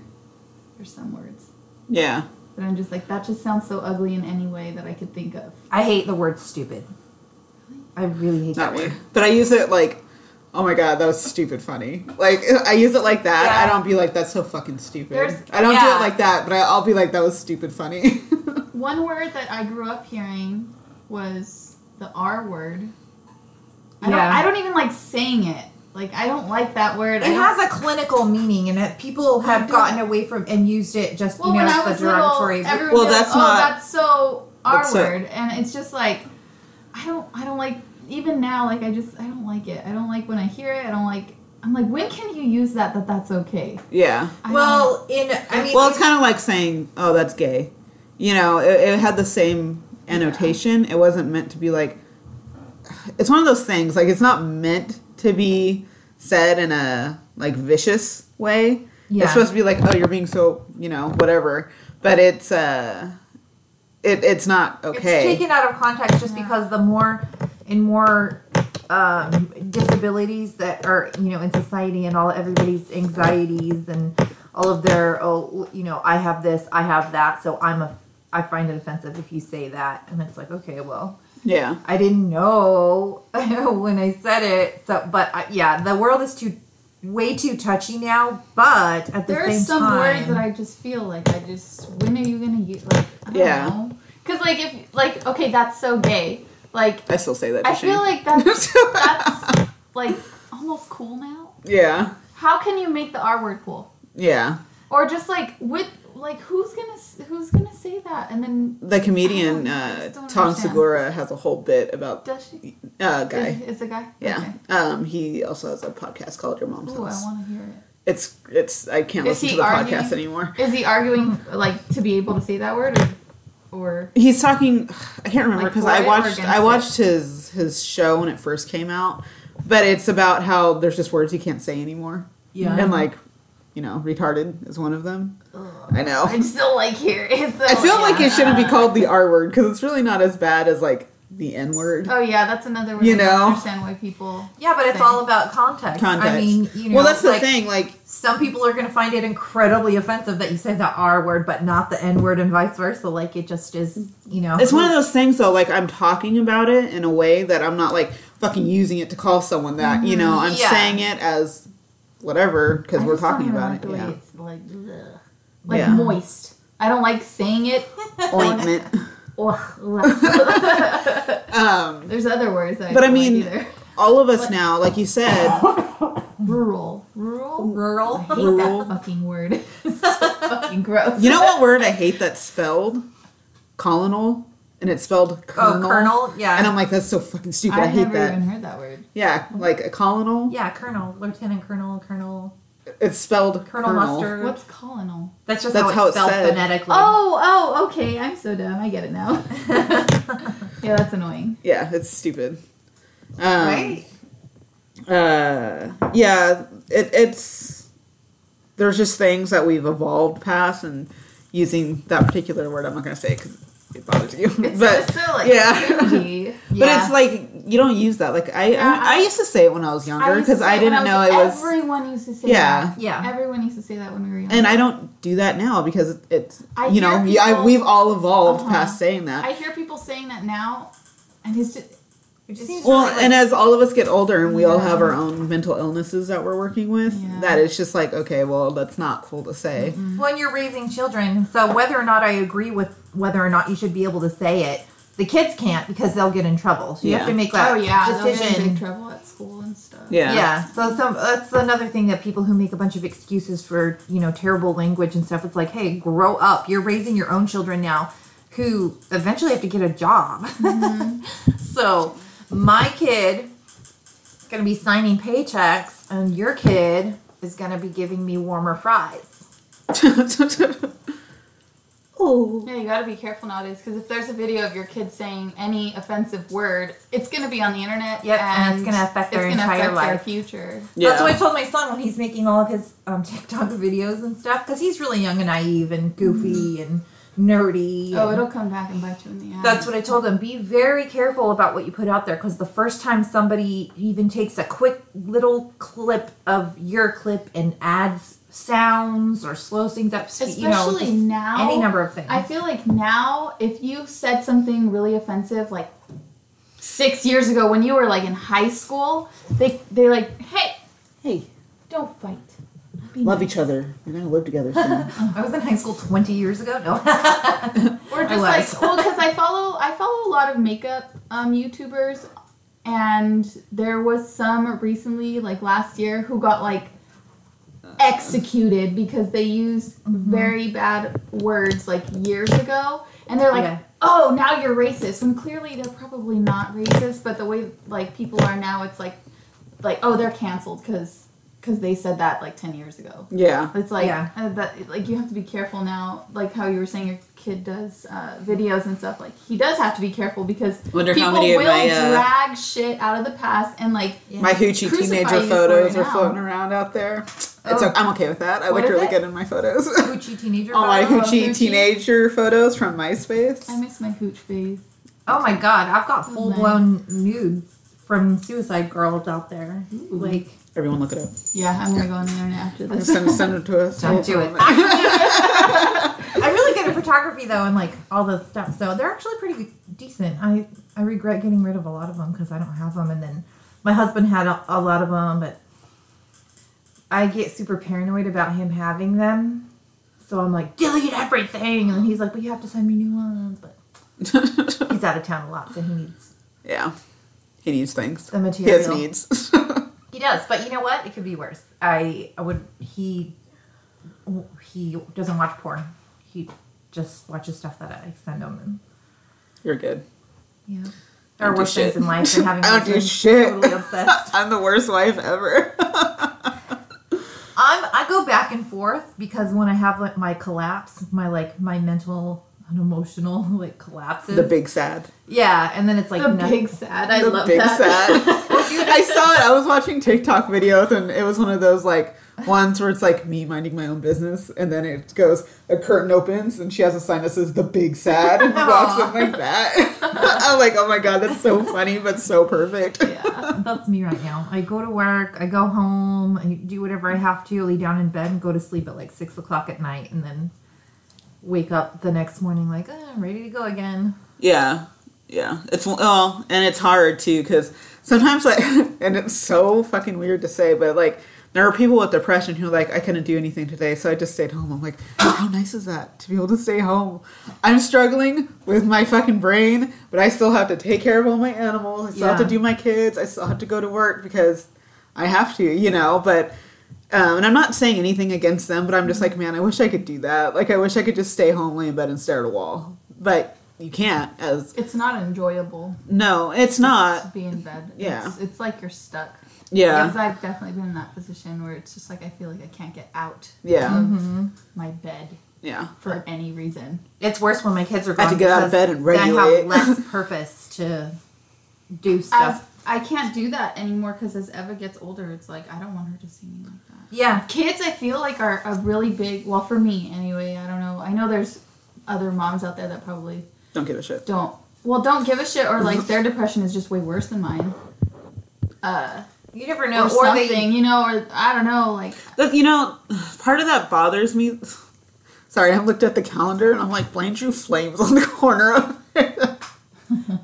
There's some words yeah. But I'm just like that. Just sounds so ugly in any way that I could think of. I hate the word stupid. I really hate Not that me. word. But I use it like, oh my god, that was stupid funny. Like I use it like that. Yeah. I don't be like that's so fucking stupid. There's- I don't do it like that, but I'll be like that was stupid funny. One word that I grew up hearing was the R word. I don't. Yeah. I don't even like saying it. Like I don't like that word. It has a clinical meaning, and it, people have gotten away from and used it just Well, you know when as I the was little, derogatory. everyone Well, goes, that's "Oh, not- that's so R that's so- word," and it's just like, I don't, I don't like. Even now, like I just, I don't like it. I don't like when I hear it. I don't like. I'm like, when can you use that? That that's okay. yeah. I well, in I mean, Well, it's kind of like saying, "Oh, that's gay." You know, it, it had the same annotation. It wasn't meant to be like. It's one of those things. Like it's not meant to be said in a like vicious way. Yeah. It's supposed to be like, "Oh, you're being so," you know, whatever. But it's uh, it it's not okay. It's taken out of context just Yeah. because the more and more um, disabilities that are you know in society and all everybody's anxieties and all of their oh you know I have this I have that so I'm a I find it offensive if you say that and it's like okay well yeah. I didn't know when I said it so but I, yeah the world is too way too touchy now but at the there are same some time words that I just feel like I just. When are you gonna use? Like, I don't Yeah. know. Because like if like okay, that's so gay. Like I still say that. To I feel Shane. like that's that's like almost cool now. yeah, How can you make the R word cool? yeah. Or just like with like who's gonna who's gonna say that and then The comedian uh, Tom understand. Segura has a whole bit about does she? uh, guy. Is, is the guy? Yeah. Okay. Um, he also has a podcast called Your Mom's Ooh, I House. want to hear it. It's it's I can't Is listen to the arguing? podcast anymore. Is he arguing like to be able to say that word or, or He's talking. I can't remember because for I it or watched I it? watched his his show when it first came out, but it's about how there's just words you can't say anymore, yeah and like, you know, retarded is one of them. I know. I just don't like hearing. So, I feel like it shouldn't be called the R word because it's really not as bad as like the N word. Oh yeah, that's another word. You know? understand why people. Yeah, but it's Same. all about context. Context. I mean, you know, well, that's the like, thing. Like, Some people are going to find it incredibly offensive that you say the R word, but not the N word, and vice versa. Like it just is, you know. it's one of those things though. Like, I'm talking about it in a way that I'm not like fucking using it to call someone that. You mm-hmm. know, I'm Yeah. saying it as whatever because we're talking about like it. Yeah. It's like, ugh. like Yeah. moist. I don't like saying it. Ointment. Um, There's other words that I But I don't like mean- either. all of us What? now, like you said, Rural. Rural? rural. I hate Rural. that fucking word. It's so fucking gross. you know what word I hate that's spelled? Colonel. And it's spelled Oh, colonel. colonel. Yeah. And I'm like, that's so fucking stupid. I I've hate never that. even heard that word. Yeah, like a colonel. yeah, colonel, lieutenant colonel, colonel, It's spelled colonel, colonel. mustard. What's colonel? That's just That's how how it's it's spelled said. phonetically. Oh, oh, okay. I'm so dumb. I get it now. yeah, that's annoying. Yeah, it's stupid. Um, right. uh yeah it, it's there's just things that we've evolved past and using that particular word i'm not going to say because it bothers you It's but so silly. yeah. Cringy. but it's like you don't use that like i Yeah, I, I I- used to say it when i was younger because say i, didn't know it was Everyone used to say Yeah. that. Yeah. Everyone used to say that when we were young. and i don't do that now because it's I you know hear I, people- we've all evolved Uh-huh. past saying that I hear people saying that now, and it's just. It just seems well really, like- and as all of us get older and we all have our own mental illnesses that we're working with Yeah. that it's just like okay well that's not cool to say mm-hmm. when you're raising children, so whether or not I agree with whether or not you should be able to say it, the kids can't because they'll get in trouble. So you have to make that Oh yeah, they'll get in decision. trouble at school and stuff. yeah Yeah. So some that's another thing that people who make a bunch of excuses for, you know, terrible language and stuff, it's like, hey, grow up. You're raising your own children now who eventually have to get a job. Mm-hmm. so my kid is gonna be signing paychecks and your kid is gonna be giving me warmer fries. oh Yeah, you gotta be careful nowadays because if there's a video of your kid saying any offensive word, it's gonna be on the internet. Yep, and it's gonna affect their entire affect their life. future. yeah That's what I told my son when he's making all of his um, TikTok videos and stuff, because he's really young and naive and goofy and nerdy. Oh, it'll come back and bite you in the ass. That's what I told him. Be very careful about what you put out there, because the first time somebody even takes a quick little clip of your clip and adds sounds or slows things up, Especially you know, now. any number of things. I feel like now, if you said something really offensive, like six years ago when you were like in high school, they they like, hey, hey don't fight. Be love nice." each other you're gonna live together soon I was in high school 20 years ago. No. Or I just was. like, well, because I follow I follow a lot of makeup um, YouTubers, and there was some recently, like last year, who got like executed because they used very bad words like years ago, and they're like, Yeah. "Oh, now you're racist," when clearly they're probably not racist, but the way like people are now, it's like, like, oh, they're canceled because because they said that like ten years ago. yeah It's like Yeah. uh, that. Like you have to be careful now. Like how you were saying, your kid does uh, videos and stuff. Like he does have to be careful because Wonder how people many will my, uh, drag shit out of the past and like My hoochie Crucify teenager photos are now. floating around out there. It's Oh. o- I'm okay with that. I What look really it? good in my photos. Gucci teenager. All my hoochie Hoochie. teenager photos from MySpace. I miss my hooch phase. Oh my god, I've got Oh, full blown nudes from Suicide Girls out there. Like, Everyone look it up. Yeah, I'm gonna go on the internet after this. Send, send it to us. Don't do it. I'm really good at photography though, and like all the stuff. So they're actually pretty decent. I I regret getting rid of a lot of them because I don't have them, and then my husband had a, a lot of them, but I get super paranoid about him having them. So I'm like, delete everything, and he's like, "But you have to send me new ones." But he's out of town a lot, so he needs yeah. He needs things. the material. He material. has needs. He does, but you know what? It could be worse. I I would he he doesn't watch porn. He just watches stuff that I send him. And, You're good. yeah, there I are don't worse things in life than having. I don't do shit. Totally obsessed. I'm the worst wife ever. I'm I go back and forth because when I have like my collapse, my like my mental and emotional like collapses. the big sad. yeah, and then it's like the no- big sad. I the love big that. sad. I saw it. I was watching TikTok videos, and it was one of those like ones where it's like me minding my own business, and then it goes, a curtain opens, and she has a sign that says "the big sad," and walks in like that. I'm like, oh my god, that's so funny, but so perfect. Yeah. That's me right now. I go to work, I go home, I do whatever I have to, lay down in bed and go to sleep at like six o'clock at night, and then wake up the next morning like, oh, I'm ready to go again. Yeah, yeah. It's well, and it's hard too because sometimes like, and it's so fucking weird to say, but like. There are people with depression who are like, I couldn't do anything today, so I just stayed home. I'm like, how nice is that to be able to stay home? I'm struggling with my fucking brain, but I still have to take care of all my animals. I still have to do my kids. I still have to go to work because I have to, you know. But um, and I'm not saying anything against them, but I'm just like, man, I wish I could do that. Like, I wish I could just stay home, lay in bed, and stare at a wall. But you can't. As It's not enjoyable no, it's not. to be in bed. Yeah. It's, it's like you're stuck. Yeah, Because I've definitely been in that position where it's just like I feel like I can't get out yeah, of mm-hmm. my bed yeah. for any reason. It's worse when my kids are I have to get out of bed and then I regulate. have less purpose to do As, stuff. I can't do that anymore because as Eva gets older, it's like I don't want her to see me like that. yeah. Kids, I feel like are a really big. Well, for me anyway. I don't know. I know there's other moms out there that probably Don't give a shit. don't. Well, don't give a shit, or like their depression is just way worse than mine. Uh, You never know. Or, something, they you know, or I don't know, like That- You know, part of that bothers me. Sorry, I looked at the calendar and I'm like, Blaine drew flames on the corner of it.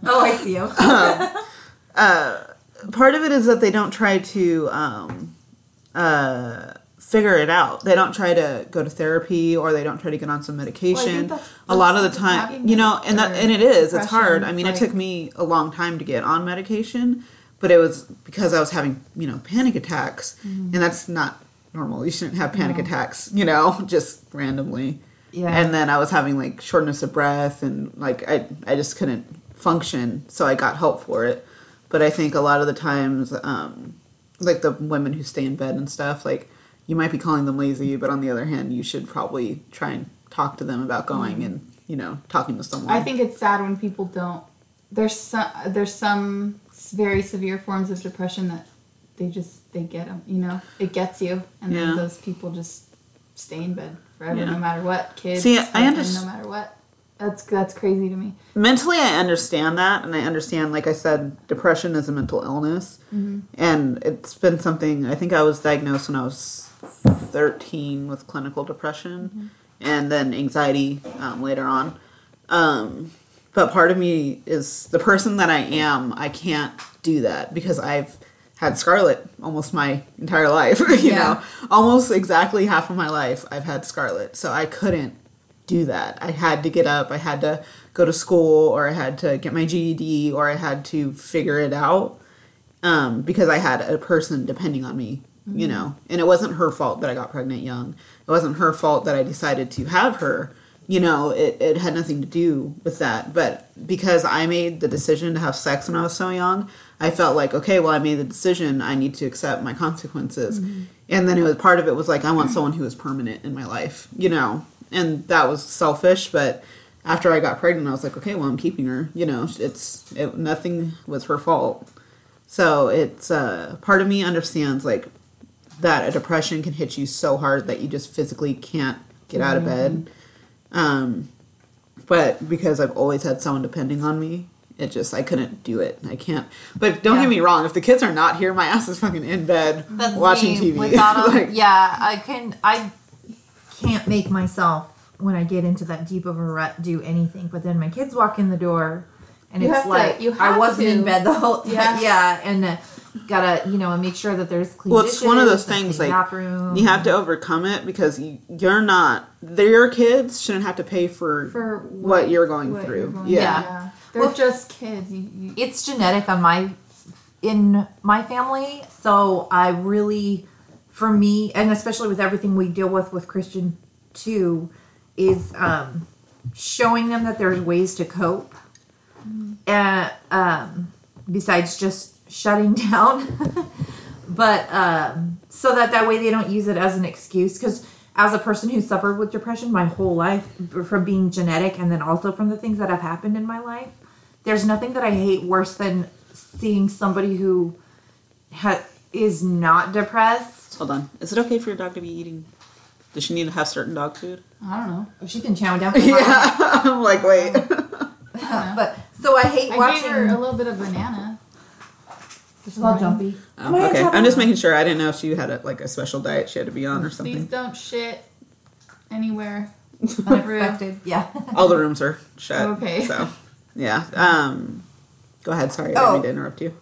Oh, I see you. uh, part of it is that they don't try to um, uh, figure it out. They don't try to go to therapy or they don't try to get on some medication. that's- a lot of the time, you know, and that and it is. It's hard. I mean, like- it took me a long time to get on medication, but it was because I was having you know panic attacks, Mm-hmm. and that's not normal. You shouldn't have panic attacks, you know, just randomly. Yeah. And then I was having like shortness of breath and like I I just couldn't function, so I got help for it. But I think a lot of the times, um, like the women who stay in bed and stuff, like you might be calling them lazy, but on the other hand, you should probably try and talk to them about going mm-hmm. and you know talking to someone. I think it's sad when people don't. There's some there's some very severe forms of depression that they just they get them. You know, it gets you, and Yeah. then those people just stay in bed forever, Yeah. no matter what. Kids, See, I husband, underst- no matter what. That's that's crazy to me. mentally i understand that and i understand like i said depression is a mental illness mm-hmm. and it's been something i think i was diagnosed when i was 13 with clinical depression and then anxiety um, later on um, but part of me is the person that i am i can't do that because i've had Scarlett almost my entire life you Yeah. know almost exactly half of my life i've had Scarlett so i couldn't do that. I had to get up, I had to go to school, or I had to get my GED, or I had to figure it out um, because I had a person depending on me, you know. And it wasn't her fault that I got pregnant young. It wasn't her fault that I decided to have her. You know, it, it had nothing to do with that. But because I made the decision to have sex when I was so young, I felt like, okay, well, I made the decision. I need to accept my consequences. And then it was part of it was like, I want someone who is permanent in my life, you know. And that was selfish, but after I got pregnant, I was like, okay, well, I'm keeping her. You know, it's it, nothing was her fault. So it's uh, part of me understands like that a depression can hit you so hard that you just physically can't get out of bed. Um, but because I've always had someone depending on me, it just I couldn't do it. I can't. But don't Yeah. get me wrong. If the kids are not here, my ass is fucking in bed That's watching me TV. Without 'em. Like, yeah, I can. I can't make myself when I get into that deep of a rut do anything. But then my kids walk in the door, and You it's have to- like you I wasn't in bed the whole time. Yeah. Yeah, and uh, gotta you know and make sure that there's clean. Well, it's one of those things like bathroom. you have to overcome it because you, you're not. Your kids shouldn't have to pay for, For what, you're going what through. you're going- yeah. They're Well, just kids. You, you, it's genetic on my in my family so i really for me and especially with everything we deal with with christian too is um showing them that there's ways to cope uh, um besides just shutting down but um so that that way they don't use it as an excuse because as a person who suffered with depression my whole life from being genetic and then also from the things that have happened in my life there's nothing that I hate worse than seeing somebody who ha- is not depressed. Hold on. Is it okay for your dog to be eating? Does she need to have certain dog food? I don't know. She can chow down. Yeah. I'm like, wait. but so I hate I watching. gave her a little bit of banana. She's all jumpy. Oh, okay, I'm just making sure. I didn't know if she had a, like a special diet she had to be on or something. Please something. don't shit anywhere. Unexpected. Yeah. All the rooms are shut. Okay. So, yeah. Um, go ahead. Sorry, I Oh. didn't mean to interrupt you.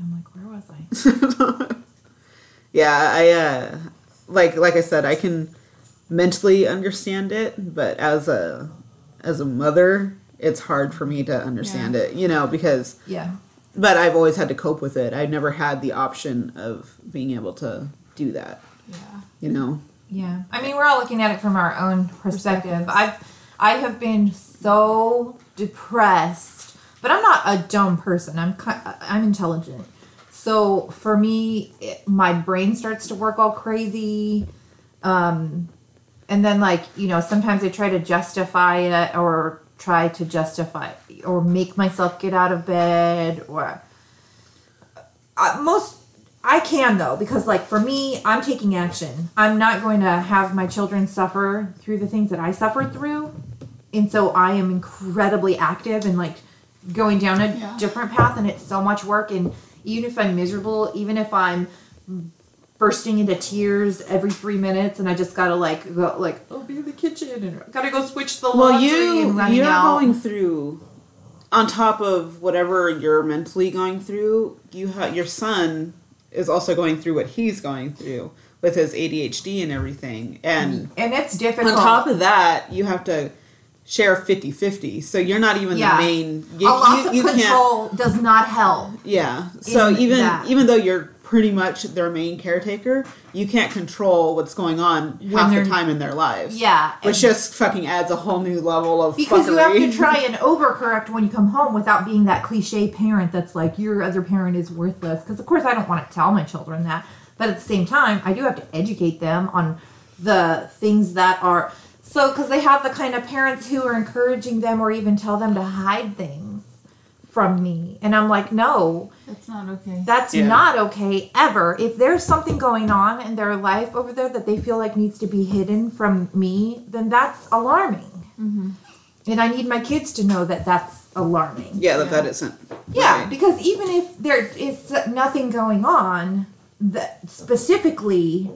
I'm like, where was I? yeah, I uh, like like I said, I can mentally understand it, but as a as a mother, it's hard for me to understand Yeah. it. You know, because Yeah. But I've always had to cope with it. I've never had the option of being able to do that. Yeah. You know. Yeah. I mean, we're all looking at it from our own perspective. I've I have been so depressed, but I'm not a dumb person. I'm I'm intelligent. So for me, it, my brain starts to work all crazy. Um, and then like, you know, sometimes I try to justify it or try to justify or make myself get out of bed or uh, most I can though because like for me I'm taking action. I'm not going to have my children suffer through the things that I suffered through. And so I am incredibly active and like going down a Yeah. different path and it's so much work and even if I'm miserable, even if I'm bursting into tears every 3 minutes and I just got to like go like oh be in the kitchen and got to go switch the Well, laundry you and running you're out. going through on top of whatever you're mentally going through. You ha- your son is also going through what he's going through with his ADHD and everything, and and it's difficult. on top of that, you have to share 50-50. So you're not even Yeah. the main. You, a loss you, of you can't. control does not help. Yeah. So even that. even though you're pretty much their main caretaker, you can't control what's going on half the time in their lives. Yeah, Which just fucking adds a whole new level of because you have to try and overcorrect when you come home without being that cliche parent that's like your other parent is worthless. Because of course I don't want to tell my children that, but at the same time I do have to educate them on the things that are so because they have the kind of parents who are encouraging them or even tell them to hide things from me, and I'm like, no, That's not okay. That's Yeah. not okay ever. If there's something going on in their life over there that they feel like needs to be hidden from me, then that's alarming. Mm-hmm. And I need my kids to know that that's alarming. Yeah, that that isn't. Yeah, right. because even if there is nothing going on that specifically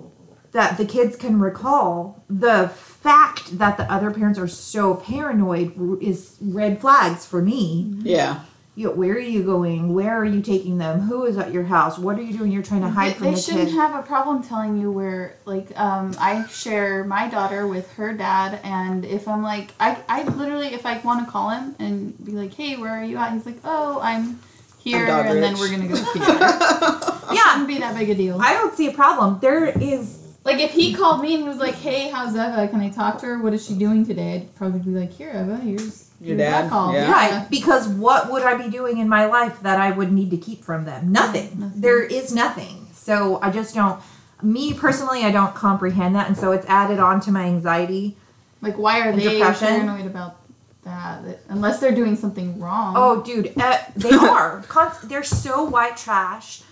that the kids can recall, the fact that the other parents are so paranoid is red flags for me Yeah. You where are you going? Where are you taking them? Who is at your house? What are you doing? You're trying to hide they, from they the shouldn't kid. have a problem telling you where like um i share my daughter with her dad and if i'm like i i literally if i want to call him and be like hey where are you at he's like oh i'm here dog and then we're gonna go here yeah, shouldn't be that big a deal I don't see a problem. There is like if he called me and was like hey how's eva can i talk to her what is she doing today i'd probably be like here eva here's Your here's dad? call Yeah. right because what would I be doing in my life that I would need to keep from them? Nothing. Nothing. There is nothing. So I just don't. Me personally, I don't comprehend that, and so it's added on to my anxiety. like why are And they depression? paranoid about that That- unless they're doing something wrong Oh, dude, uh, they are. Const- they're so white trash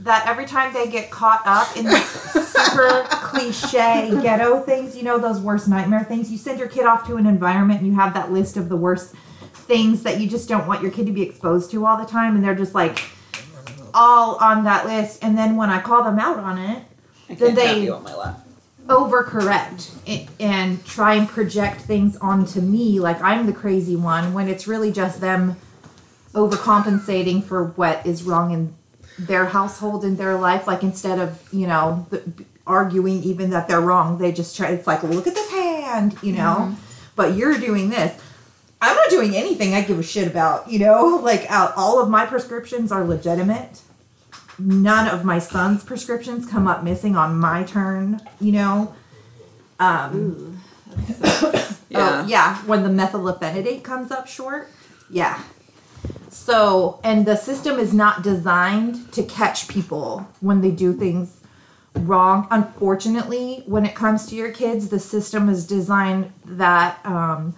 that every time they get caught up in this super cliche ghetto things, you know, those worst nightmare things, you send your kid off to an environment and you have that list of the worst things that you just don't want your kid to be exposed to all the time, and they're just like all on that list. And then when I call them out on it, Then they- have you on my lap. overcorrect and try and project things onto me like I'm the crazy one when it's really just them overcompensating for what is wrong in their household and their life like instead of you know the, arguing even that they're wrong they just try it's like look at this hand you know but you're doing this i'm not doing anything i give a shit about you know like uh, all of my prescriptions are legitimate none of my son's prescriptions come up missing on my turn you know um Yeah. Oh, yeah, when the methylphenidate comes up short. Yeah. So, and the system is not designed to catch people when they do things wrong. Unfortunately, when it comes to your kids, the system is designed that um,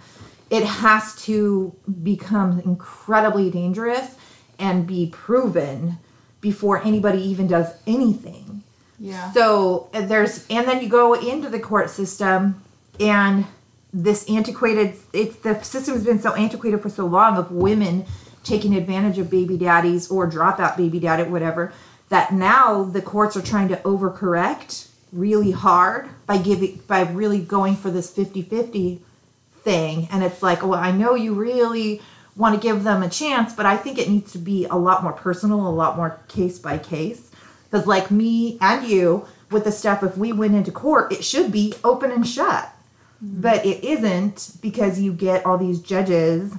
it has to become incredibly dangerous and be proven before anybody even does anything. Yeah. So there's, and then you go into the court system, and this antiquated, it's the system has been so antiquated for so long of women taking advantage of baby daddies or dropout baby daddy, whatever, that now the courts are trying to overcorrect really hard by giving, by really going for this 50 50 thing. And it's like, well, I know you really want to give them a chance, but I think it needs to be a lot more personal, a lot more case by case. Because, like me and you, with the stuff, if we went into court, it should be open and shut. Mm-hmm. But it isn't because you get all these judges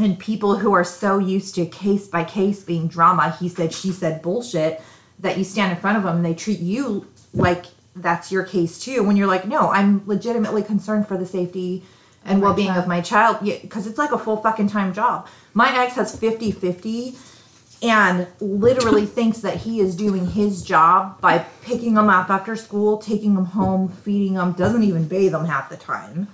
and people who are so used to case by case being drama, he said, she said bullshit, that you stand in front of them and they treat you like that's your case too. When you're like, no, I'm legitimately concerned for the safety and oh my well being of my child. Yeah, because it's like a full fucking time job. My ex has 50 50 and literally thinks that he is doing his job by picking them up after school, taking them home, feeding them, doesn't even bathe them half the time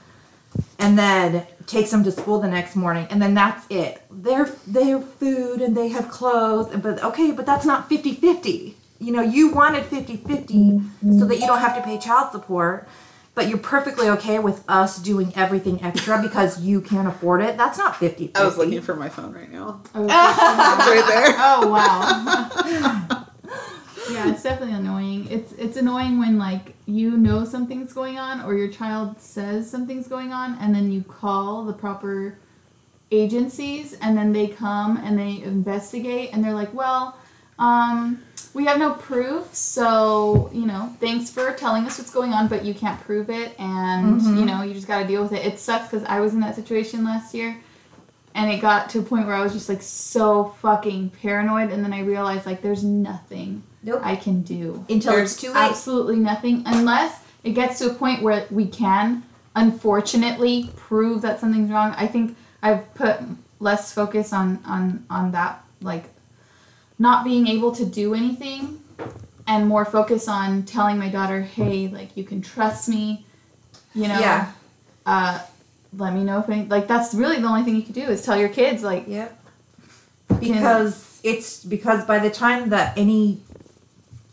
and then takes them to school the next morning and then that's it they're they're food and they have clothes but okay but that's not 50-50 you know you wanted 50-50 so that you don't have to pay child support but you're perfectly okay with us doing everything extra because you can't afford it that's not 50-50 I was looking for my phone right now. Oh, right there. oh wow. yeah, it's definitely annoying. It's it's annoying when like you know something's going on or your child says something's going on and then you call the proper agencies and then they come and they investigate and they're like, "Well, um we have no proof, so, you know, thanks for telling us what's going on, but you can't prove it and, you know, you just got to deal with it." It sucks cuz I was in that situation last year and it got to a point where I was just like so fucking paranoid, and then I realized like there's nothing Nope. I can do Until There's it's too late. Absolutely nothing, unless it gets to a point where we can, unfortunately, prove that something's wrong. I think I've put less focus on on on that, like not being able to do anything, and more focus on telling my daughter, hey, like you can trust me, you know. Yeah. Uh, let me know if any, like that's really the only thing you can do is tell your kids like Yep. Because it's because by the time that any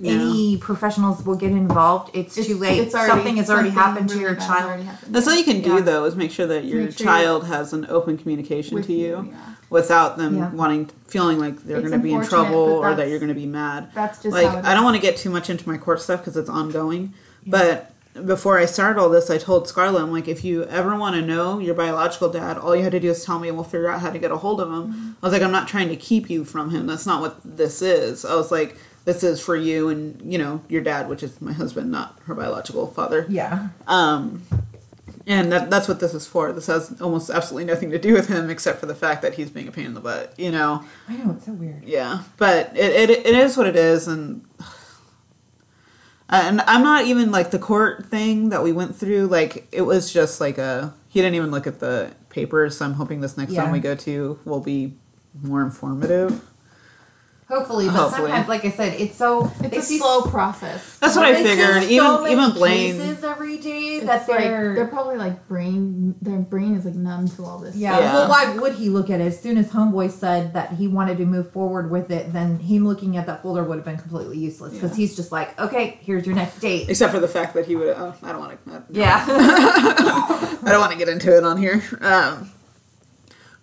any professionals will get involved, it's, too late. something has already something happened to your child. happened. That's all you can do Yeah. though is make sure that your sure child has an open communication to you, you, yeah. without them Yeah. wanting feeling like they're going to be in trouble or that you're going to be mad. That's just like I don't want to get too much into my court stuff because it's ongoing. But before I started all this, I told Scarlett, I'm like, if you ever want to know your biological dad, all you had to do is tell me, and we'll figure out how to get a hold of him. Mm-hmm. I was like, I'm not trying to keep you from him. That's not what this is. I was like, this is for you and you know your dad, which is my husband, not her biological father. Yeah. Um, and that, that's what this is for. This has almost absolutely nothing to do with him except for the fact that he's being a pain in the butt, you know? I know it's so weird. Yeah. But it, it, it is what it is. And, and I'm not even like the court thing that we went through. Like, it was just like a, he didn't even look at the papers. So I'm hoping this next Yeah. time we go to will be more informative. Hopefully, but Hopefully. sometimes, like I said, it's so It's a slow process. That's what I they see figured. so Even many even Blaine. cases every day It's that like they're. they're probably like brain. Their brain is like numb to all this. yeah. Yeah. well, why would he look at it? As soon as Homeboy said that he wanted to move forward with it, then him looking at that folder would have been completely useless because Yeah. he's just like, okay, here's your next date. Except for the fact that he would. Oh, I don't want to. Yeah. I don't want to get into it on here. Um,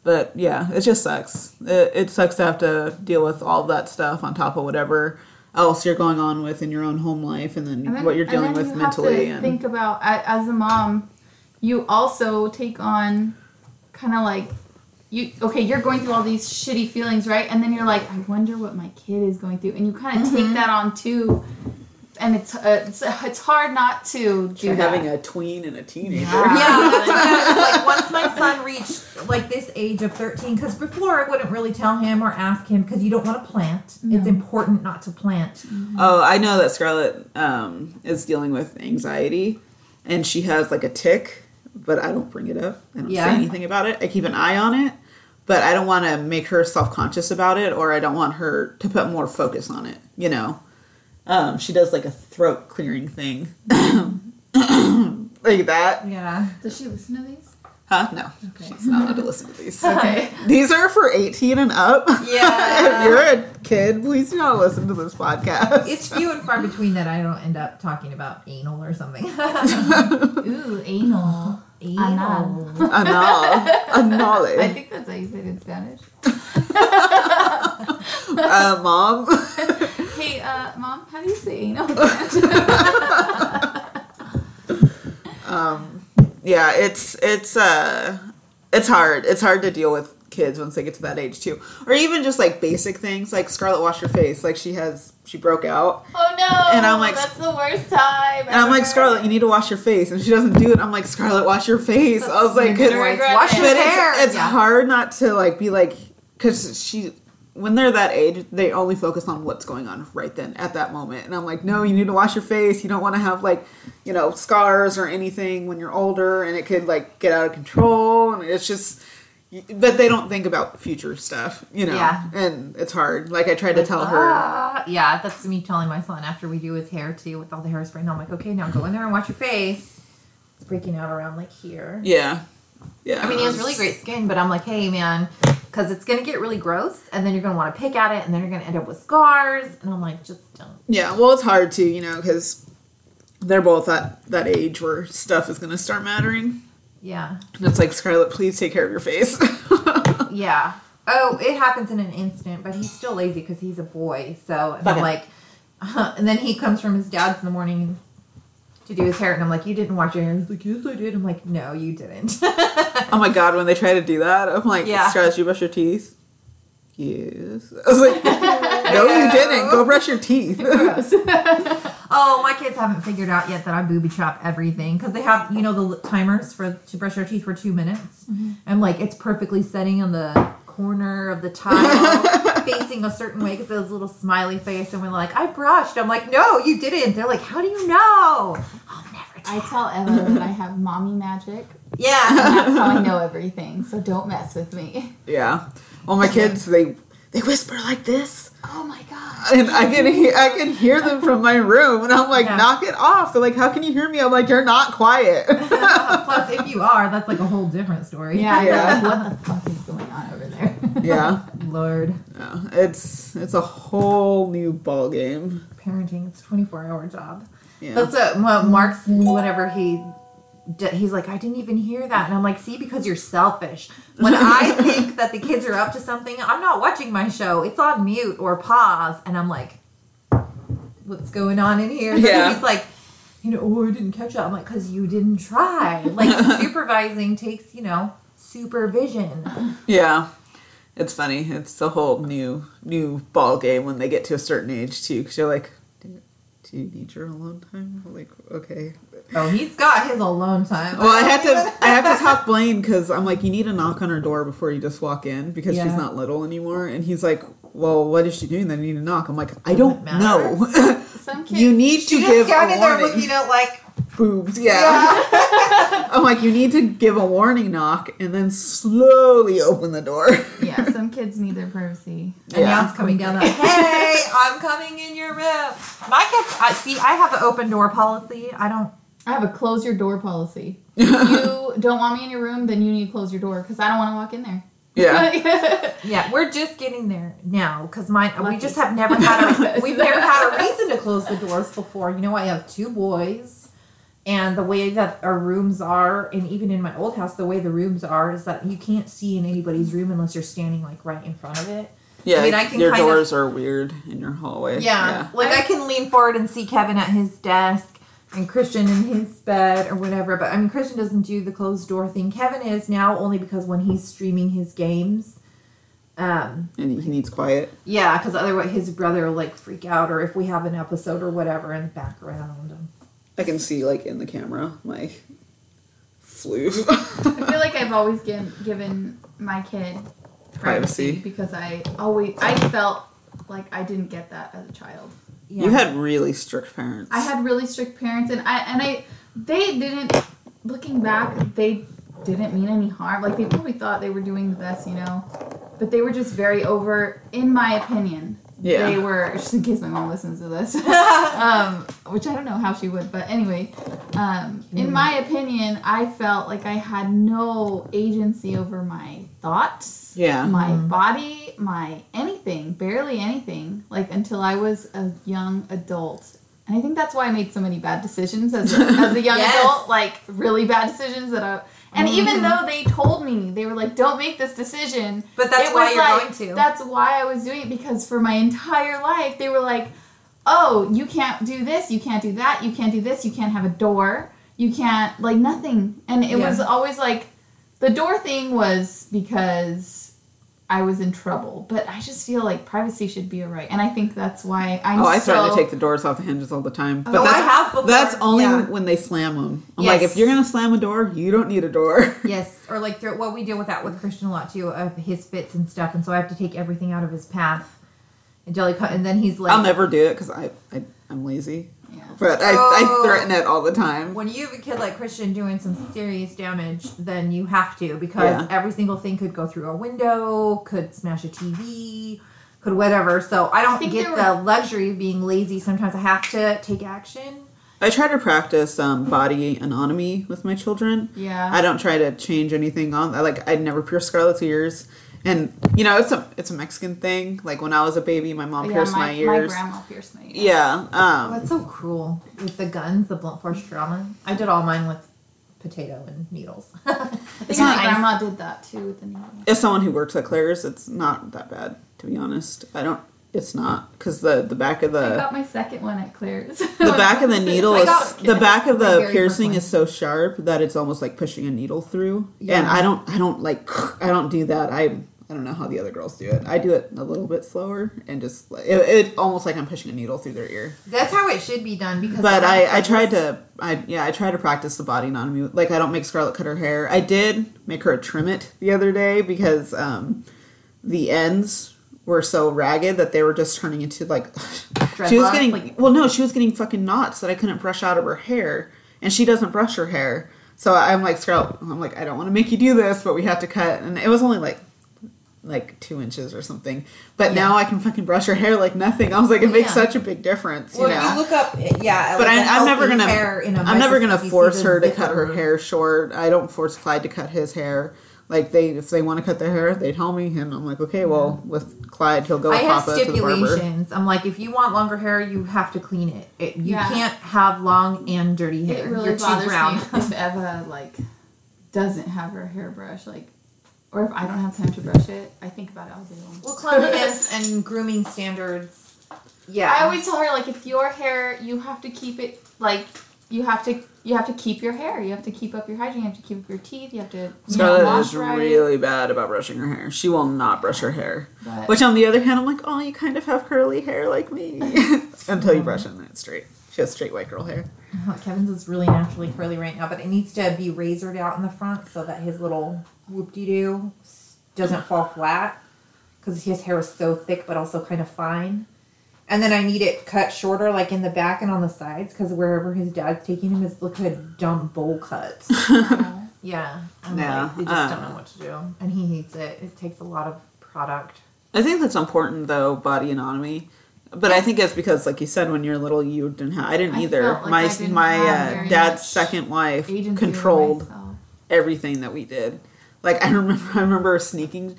but yeah, it just sucks. It, it sucks to have to deal with all that stuff on top of whatever else you're going on with in your own home life, and then, And then- what you're dealing with you have to mentally. And think about as a mom, you also take on kind of like you. Okay, you're going through all these shitty feelings, right? And then you're like, I wonder what my kid is going through, and you kind of Mm-hmm. take that on too. And it's uh, it's it's hard not to do you're that. having a tween and a teenager. Yeah. yeah, that's what I, like once my son reached like this age of 13 because before I wouldn't really tell him or ask him because you don't want to plant. It's important not to plant. Oh, I know that Scarlett um, is dealing with anxiety, and she has like a tick, but I don't bring it up. I don't Yeah. say anything about it. I keep an eye on it, but I don't want to make her self conscious about it, or I don't want her to put more focus on it. You know, um, she does like a throat clearing thing, like that. Yeah. Does she listen to these? Huh? No. Okay. She's not allowed to listen to these. Okay. These are for 18 and up. Yeah. if you're a kid, please do not listen to this podcast. It's few and far between that I don't end up talking about anal or something. Ooh, anal. anal. Anal. Anale. I think that's how you say it in Spanish. Uh, mom. Hey, uh, mom, how do you anal? um, yeah, it's it's uh, it's hard. It's hard to deal with kids once they get to that age too, or even just like basic things like Scarlett wash your face. Like she has, she broke out, oh no! And I'm like- that's the worst time. and I'm like ever. Scarlett, you need to wash your face, and she doesn't do it. I'm like Scarlett, wash your face. I was like, You're 'cause- gonna regret wash your hair. it's, it's Yeah. hard not to like be like because she when they're that age they only focus on what's going on right then at that moment and i'm like no you need to wash your face you don't want to have like you know scars or anything when you're older and it could like get out of control and it's just but they don't think about future stuff you know Yeah. and it's hard like i tried to tell her Ah, yeah, that's me telling my son after we do his hair too with all the hairspray. And I'm like, okay, now go in there and wash your face. It's breaking out around like here. yeah yeah I mean, he has really great skin, but I'm like, hey, man, because it's gonna get really gross, and then you're gonna want to pick at it, and then you're gonna end up with scars. And I'm like, just don't. Yeah, well, it's hard too, you know, because they're both at that age where stuff is going to start mattering. Yeah, And it's like, Scarlett, please take care of your face. yeah. Oh, it happens in an instant, but he's still lazy because he's a boy. So and I'm like, and then he comes from his dad's in the morning to do his hair, and I'm like, you didn't wash your hair. He's like, yes, I did. I'm like, no, you didn't. oh my god, when they try to do that, I'm like, Yeah. Scarlett, you brush your teeth? Yes. I was like, no, you didn't. Go brush your teeth. Oh, my kids haven't figured out yet that I booby trap everything because they have, you know, the timers for to brush your teeth for two minutes. Mm-hmm. I'm like, it's perfectly setting on the corner of the tile, facing a certain way because there's a little smiley face, and we're like, I brushed. I'm like, no, you didn't. They're like, how do you know? I'll never I tell. tell Ella that I have mommy magic. Yeah. That's how I know everything. So don't mess with me. yeah. Well, my kids, they they whisper like this, Oh my god. and I can hear I can hear them from my room, and I'm like, Yeah. knock it off. They're like, how can you hear me? I'm like, you're not quiet. Plus, if you are, that's like a whole different story. Yeah. Yeah. Like, what the fuck is yeah. Lord, Yeah, it's it's a whole new ball game. parenting, it's a 24 hour job. Yeah. That's uh, what Mark's whatever he he's like I didn't even hear that and I'm like see because you're selfish. When I think that the kids are up to something, I'm not watching my show. It's on mute or pause and I'm like what's going on in here? Yeah. He's like you know, oh, I didn't catch that. I'm like, because you didn't try. Like, supervising takes, you know, supervision. yeah. It's funny. It's a whole new new ball game when they get to a certain age too. Because you're like, do, do you need your alone time? I'm like, okay. Oh, he's got his alone time. Well, I have to I have to talk Blaine because I'm like, you need to knock on her door before you just walk in because she's not little anymore. And he's like, well, what is she doing? Then I need to knock. I'm like, I don't know. Some kids. you need to give just a there warning. looking at like, boobs. Yeah. I'm like, you need to give a warning knock and then slowly open the door. yeah, some kids need their privacy. And now it's coming down the Hey, I'm coming in your room. My kids, I see. I have an open door policy. I don't. I have a close your door policy. If you don't want me in your room, then you need to close your door because I don't want to walk in there. Yeah. Yeah, we're just getting there now because my we just have never had a we've never had a reason to close the doors before. You know, I have two boys, and the way that our rooms are, and even in my old house, the way the rooms are is that you can't see in anybody's room unless you're standing like right in front of it. Yeah, I mean, I can your kind of- doors are weird in your hallway. Yeah. Like I can lean forward and see Kevin at his desk and Christian in his bed or whatever. But I mean, Christian doesn't do the closed door thing. Kevin is now only because when he's streaming his games, um, And he needs quiet. yeah, because otherwise his brother will like freak out, or if we have an episode or whatever in the background. I can see like in the camera my flu. I feel like I've always given given my kid privacy, Privacy. because I always I felt like I didn't get that as a child. Yeah. You had really strict parents. I had really strict parents, and I and I they didn't. Looking back, they didn't mean any harm. Like they probably thought they were doing the best, you know, but they were just very over, in my opinion. Yeah. they were just in case my mom listens to this, um, which I don't know how she would, but anyway, um, Mm. in my opinion, I felt like I had no agency over my thoughts, Yeah. my body, my anything, barely anything, like until I was a young adult. And I think that's why I made so many bad decisions as a, as a young Yes. adult, like really bad decisions that I. And even Mhm. though they told me, they were like, "Don't make this decision," But that's why you're like, going to. That's why I was doing it because for my entire life they were like, "Oh, you can't do this, you can't do that, you can't do this, you can't have a door, you can't like nothing." And it Yeah. was always like the door thing was because I was in trouble, but I just feel like privacy should be a right, and I think that's why I'm Oh, I so. threaten to take the doors off the hinges all the time. Oh, but Oh, I that's, have before, that's only yeah. when they slam them. I'm like, Yes. if you're gonna slam a door, you don't need a door. Yes, or like through, what we deal with that with Christian a lot too, of his fits and stuff, and so I have to take everything out of his path. And Jelly cut, and then he's like, I'll never do it because I, I I'm lazy. Yeah. But I, Oh. I threaten it all the time. when you have a kid like Christian doing some serious damage, then you have to because Yeah. every single thing could go through a window, could smash a TV, could whatever. So I don't think get there the luxury of being lazy. Sometimes I have to take action. I try to practice um, body anatomy with my children. Yeah. I don't try to change anything on. I like I never pierce Scarlett's ears, and you know it's a it's a Mexican thing. Like when I was a baby, my mom yeah, pierced my, my, ears. My grandma pierced my ears. yeah. Oh, Um, that's so cruel with the guns, the blunt force trauma. I did all mine with potato and needles. I think It's my not- grandma did that too with the needle. as someone who works at Claire's, it's not that bad to be honest. I don't. It's not because the the back of the I got my second one at Claire's. the back of the needle is the back of the piercing is so sharp that it's almost like pushing a needle through. Yeah. And Yeah. I don't I don't like I don't do that. I I don't know how the other girls do it. I do it a little bit slower and just it, it almost like I'm pushing a needle through their ear. That's how it should be done because. But I I tried to I yeah I try to practice the body anatomy. Like I don't make Scarlett cut her hair. I did make her trim it the other day because um the ends were so ragged that they were just turning into like she was getting like- well no she was getting fucking knots that i couldn't brush out of her hair and she doesn't brush her hair so i'm like scarlett i'm like i don't want to make you do this but we have to cut and it was only like like two inches or something but now i can fucking brush her hair like nothing i was like it makes Yeah. such a big difference you Well, know if you look up, yeah. but like I, a I'm never gonna. hair in a I'm never gonna you force her to cut her hair short. I don't force Clyde to cut his hair. Like they, if they want to cut their hair, they tell me, and I'm like, okay, well, with Clyde, he'll go I with have Papa to the barber. stipulations. I'm like, if you want longer hair, you have to clean it. it you Yeah. can't have long and dirty hair. It really You're too bothers brown. me if Eva like doesn't have her hairbrush, like, or if I don't have time to brush it. I think about it all day long. well, cleanliness and grooming standards. Yeah. I always tell her like, if your hair, you have to keep it like you have to you have to keep your hair. You have to keep up your hygiene. You have to keep up your teeth. You have to Scarlett is right. really bad about brushing her hair. She will not brush her hair. But Which, on the other hand, I'm like, oh, you kind of have curly hair like me. Until you brush it and it's straight. She has straight white girl hair. Oh, Kevin's is really naturally curly right now, but it needs to be razored out in the front so that his little whoop de doo doesn't fall flat because his hair is so thick but also kind of fine. And then I need it cut shorter, like in the back and on the sides, because wherever his dad's taking him is look like a dumb bowl cut. yeah, I'm Yeah, like, they just uh. don't know what to do, and he hates it. It takes a lot of product. I think that's important, though, body anatomy. But I think it's because, like you said, when you're little, you didn't have. I didn't I either. felt like my didn't my uh, dad's second wife controlled everything that we did. Like I remember, I remember sneaking.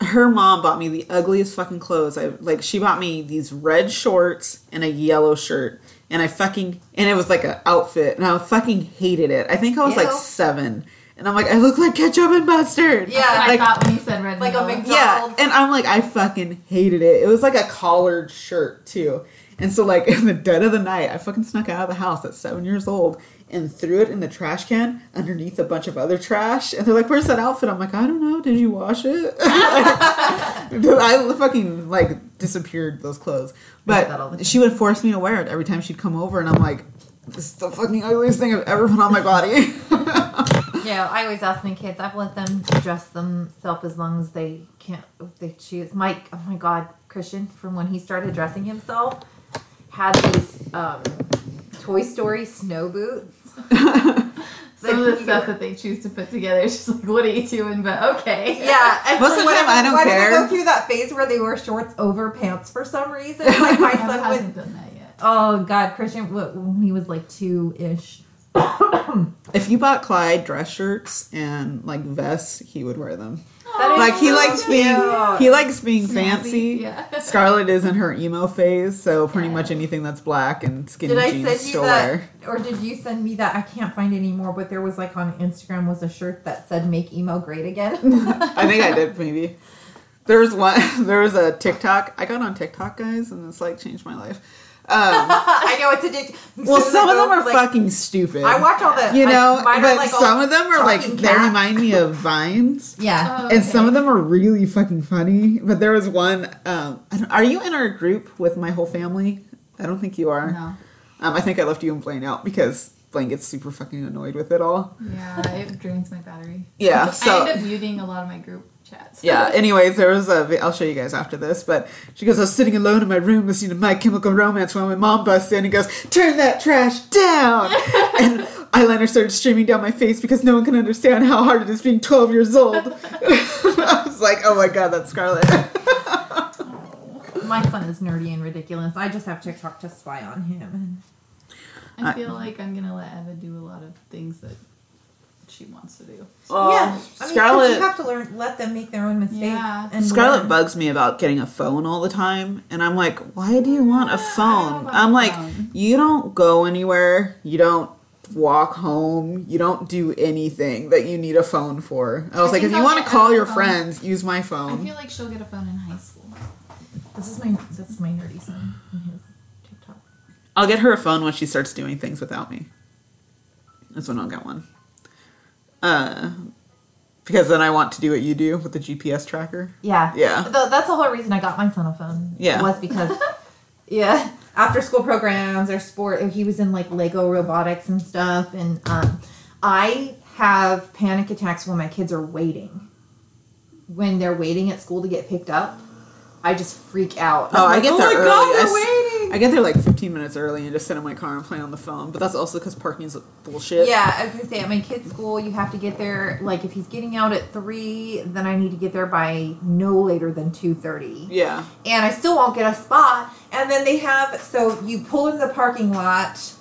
Her mom bought me the ugliest fucking clothes. I like she bought me these red shorts and a yellow shirt, and I fucking and it was like an outfit, and I fucking hated it. I think I was like seven, and I'm like, I look like ketchup and mustard. Yeah, like- I thought when you said red. like a and yellow. Mc- yeah, and I'm like, I fucking hated it. It was like a collared shirt too. And so, like in the dead of the night, I fucking snuck out of the house at seven years old and threw it in the trash can underneath a bunch of other trash. And they're like, "Where's that outfit?" I'm like, "I don't know. Did you wash it?" I fucking like disappeared those clothes. that all the But she would force me to wear it every time she'd come over, and I'm like, "This is the fucking ugliest thing I've ever put on my body." Yeah, I always ask my kids. I've let them dress themselves as long as they can't. If they choose. Mike, oh my God, Christian, from when he started dressing himself, had these um, Toy Story snow boots. So that some of the stuff were- that they choose to put together. It's just like, what are you doing? But okay. Yeah, and Most of the time, I don't why did care. they go through that phase where they wear shorts over pants for some reason? Like my son haven't would. done that yet. Oh God, Christian, wh- when he was like two ish. If you bought Clyde dress shirts and like vests, he would wear them. Like he so likes being he likes being Snazzy, fancy. Yeah. Scarlett is in her emo phase, so pretty Yeah. much anything that's black and skinny Did I jeans send you that, or did you send me that? I can't find anymore, but there was like on Instagram was a shirt that said "Make emo great again." I think I did maybe. There was one. There was a TikTok. I got on TikTok, guys, and it's like changed my life. Um, I know it's addictive. well, some of them are like, fucking stupid. I watch all the you know, I, but like, some of them are like talking they remind me of vines. Yeah. Oh, And some of them are really fucking funny. But there was one. Um, I don't- are you in our group with my whole family? I don't think you are. No. Um, I think I left you and Blaine out because Blaine gets super fucking annoyed with it all. Yeah, it drains my battery. Yeah. so I So end up muting a lot of my group chats. yeah. Anyways, there was a. vi- I'll show you guys after this. But she goes, I was sitting alone in my room listening to My Chemical Romance when my mom busts in and goes, "Turn that trash down!" and eyeliner started streaming down my face because no one can understand how hard it is being 12 years old. I was like, "Oh my god, that's Scarlett." My son is nerdy and ridiculous. I just have TikTok to spy on him. I feel like I'm gonna let Eva do a lot of things that she wants to do. yeah, I mean, 'cause Scarlett. you have to learn, let them make their own mistakes. Yeah. and Scarlett learn. bugs me about getting a phone all the time, and I'm like, why do you want a don't phone? want I'm a like, phone. you don't go anywhere, you don't walk home, you don't do anything that you need a phone for. I was I like, if you I'll want to call your phone. friends, use my phone. I feel like she'll get a phone in high school. This is my that's my nerdy son and his TikTok. I'll get her a phone when she starts doing things without me. That's when I'll get one. Uh, because then I want to do what you do with the GPS tracker. Yeah, Yeah. Th- that's the whole reason I got my son a phone. Yeah. was because yeah, after school programs or sport, he was in like Lego robotics and stuff, and um, I have panic attacks when my kids are waiting. When they're waiting at school to get picked up, I just freak out. Oh, I'm I get oh there my early. God, they're s- waiting. I get there like 15 minutes early and just sit in my car and play on the phone. But that's also because parking is bullshit. Yeah, as I say, at my kid's school, you have to get there. Like, if he's getting out at three, then I need to get there by no later than two thirty. Yeah. and I still won't get a spot. And then they have so you pull in the parking lot,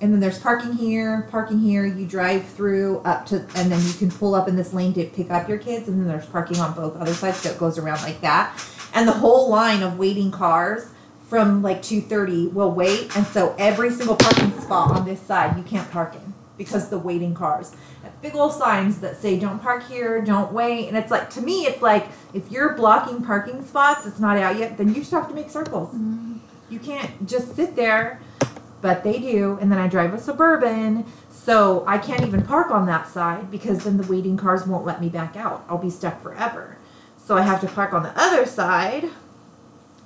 and then there's parking here, parking here. You drive through up to, and then you can pull up in this lane to pick up your kids, and then there's parking on both other sides, so it goes around like that. And the whole line of waiting cars from like two thirty will wait, and so every single parking spot on this side you can't park in because the waiting cars. Big old signs that say "Don't park here, don't wait," and it's like to me, it's like if you're blocking parking spots, it's not out yet, then you just have to make circles. Mm-hmm. You can't just sit there, but they do. And then I drive a suburban, so I can't even park on that side because then the waiting cars won't let me back out. I'll be stuck forever. So I have to park on the other side.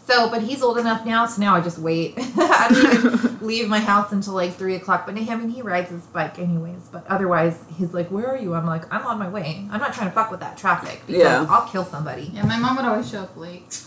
So, but he's old enough now, so now I just wait. I don't even leave my house until like three o'clock. But I mean, he rides his bike anyways. But otherwise, he's like, "Where are you?" I'm like, "I'm on my way. I'm not trying to fuck with that traffic because Yeah. I'll kill somebody." Yeah, my mom would always show up late.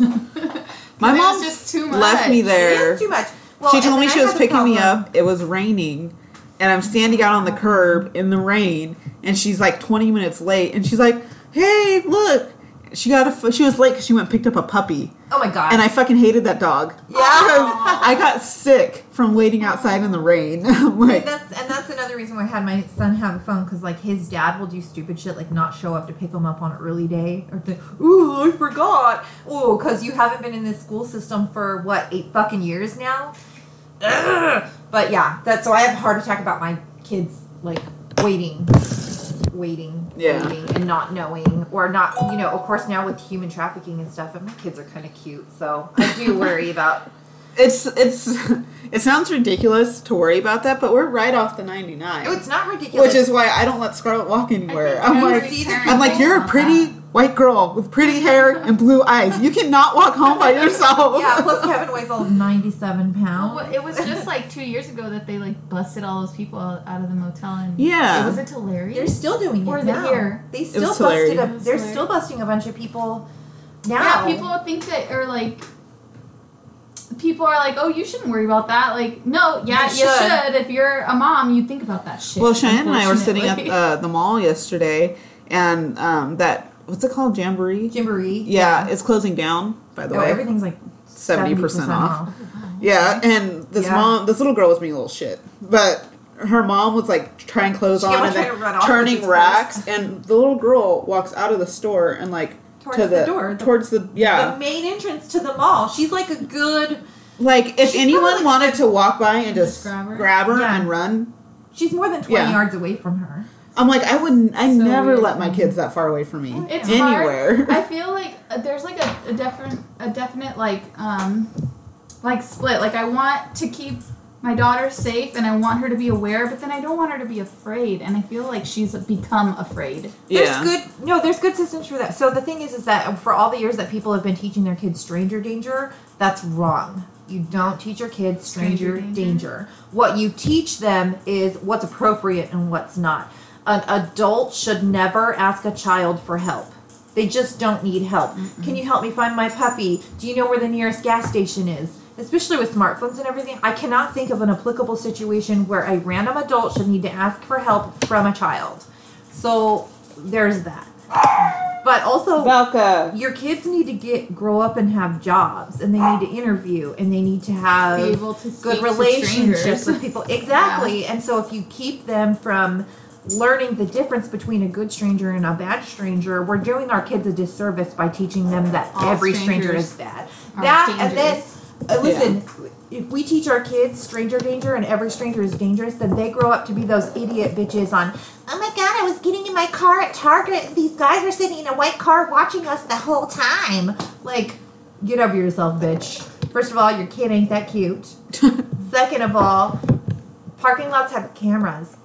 My It mom just too much. left me there. there. is too much. Well, she told me she was picking me up. It was raining, and I'm standing out on the curb in the rain, and she's like 20 minutes late, and she's like, "Hey, look." She got a. She was late because she went and picked up a puppy, Oh my god! and I fucking hated that dog. Yeah. I got sick from waiting outside in the rain. Like, and that's and that's another reason why I had my son have a phone because like his dad will do stupid shit like not show up to pick him up on an early day or think, ooh I forgot, ooh because you haven't been in this school system for what eight fucking years now. Ugh. But yeah, that's so I have a heart attack about my kids like waiting, waiting, Yeah. waiting, and not knowing or not you know of course now with human trafficking and stuff and my kids are kind of cute so I do worry about it's it's it sounds ridiculous to worry about that, but we're right off the 99. Oh, it's not ridiculous. which is why I don't let Scarlett walk anywhere. I'm like, see the parent I'm like, you're a pretty that. White girl with pretty hair and blue eyes. You cannot walk home by yourself. Yeah, plus Kevin weighs all 97 pounds. Well, it was just like two years ago that they like busted all those people out out of the motel and Yeah. it was it Tulare? They're still doing it Or is it here? They still was busted Tulare. a, It was they're Tulare. still busting a bunch of people now. Yeah, people think that or like people are like, "Oh, you shouldn't worry about that." Like, no, yeah, You you should. should. If you're a mom, you think about that shit. Well, Cheyenne and I were sitting at unfortunately. uh, the mall yesterday, and um, that what's it called, Jamboree? Jamboree. Yeah, it's closing down. By the No, way, everything's like seventy percent off. Oh, Yeah, and this Yeah. mom, this little girl was being a little shit, but her mom was like trying clothes She on and then turning racks, and the little girl walks out of the store and like Towards to the the, door, towards the yeah, the main entrance to the mall. She's like a good. like if anyone wanted to walk by and just Just grab her? grab her Yeah. and run, She's more than twenty Yeah. yards away from her. I'm like I wouldn't, I So never weird. let my kids that far away from me It's anywhere. hard. I feel like uh, there's like a, a different, a definite like, um, like split. Like I want to keep my daughter safe and I want her to be aware, but then I don't want her to be afraid. And I feel like she's become afraid. yeah, There's good no, there's good systems for that. So the thing is is that for all the years that people have been teaching their kids stranger danger, that's wrong. You don't teach your kids stranger, Stranger danger. danger. What you teach them is what's appropriate and what's not. An adult should never ask a child for help. They just don't need help. Can you help me find my puppy? Do you know where the nearest gas station is? Especially with smartphones and everything, I cannot think of an applicable situation where a random adult should need to ask for help from a child. So there's that. But also, Valka. your kids need to get grow up and have jobs, and they need to interview, and they need to have to good relationships with people. Exactly. And so if you keep them from learning the difference between a good stranger and a bad stranger, we're doing our kids a disservice by teaching them that All every stranger is bad. That and then dangerous. uh, listen, if we teach our kids stranger danger and every stranger is dangerous, then they grow up to be those idiot bitches on. Oh my god! I was getting in my car at Target. These guys were sitting in a white car watching us the whole time. Like, get over yourself, bitch. First of all, your kid ain't that cute. Second of all, parking lots have cameras.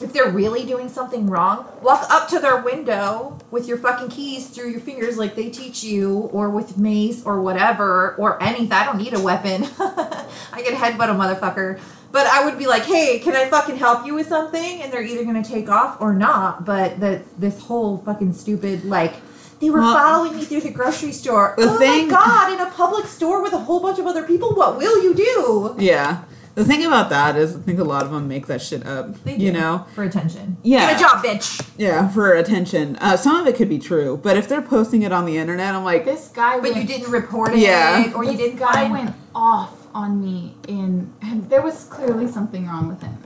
If they're really doing something wrong, walk up to their window with your fucking keys through your fingers like they teach you, or with mace or whatever, or anything. I don't need a weapon. I can headbutt a motherfucker. But I would be like, hey, can I fucking help you with something? And they're either gonna take off or not. But the, this whole fucking stupid, like, they were Well, following me through the grocery store. the oh thing- my god, in a public store with a whole bunch of other people, what will you do? Yeah. The thing about that is, I think a lot of them make that shit up. They You do. know? For attention. Yeah. Get a job, bitch. Yeah, for attention. Uh, some of it could be true, but if they're posting it on the internet, I'm like, This guy But went, you didn't report it, Yeah. or you this didn't guy find. went off on me in and there was clearly something wrong with him.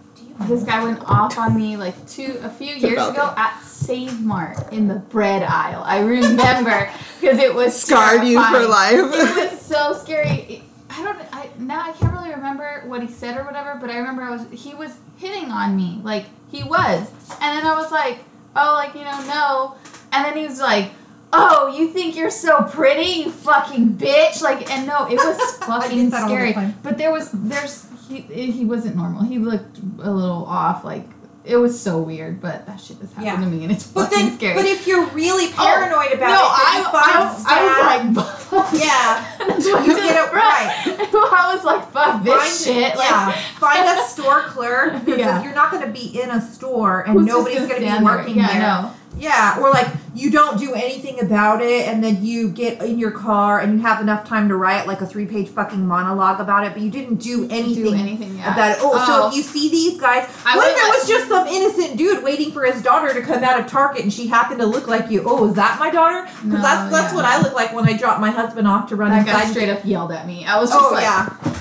This guy went off on me like two a few years Falcon. ago at Save Mart in the bread aisle. I remember because it was scarred you for terrifying. It was so scary. It- I don't. I now I can't really remember what he said or whatever, but I remember I was he was hitting on me like he was, and then I was like, oh, like you know, no, and then he was like. Oh, you think you're so pretty, you fucking bitch! Like, and no, it was fucking all the scary. But there was, there's, he, he wasn't normal. He looked a little off. Like, it was so weird. But that shit has happened Yeah. to me, and it's But fucking then, scary. but if you're really oh, paranoid about no, it, I, find I, I, was like, yeah, You get it front. I was like, fuck this find, shit. Like, yeah, find a store clerk because Yeah. you're not going to be in a store and who's nobody's going to be stand there? working yeah, there. No. Yeah, or like you don't do anything about it, and then you get in your car and you have enough time to write like a three-page fucking monologue about it, but you didn't do anything, Do anything yeah. about it. Oh, so Oh. if you see these guys, I what if it was just some innocent dude waiting for his daughter to come out of Target and she happened to look like you? Oh, is that my daughter? Because No, that's that's yeah. what I look like when I drop my husband off to run That guy straight up yelled at me. I was oh, just Oh like, yeah.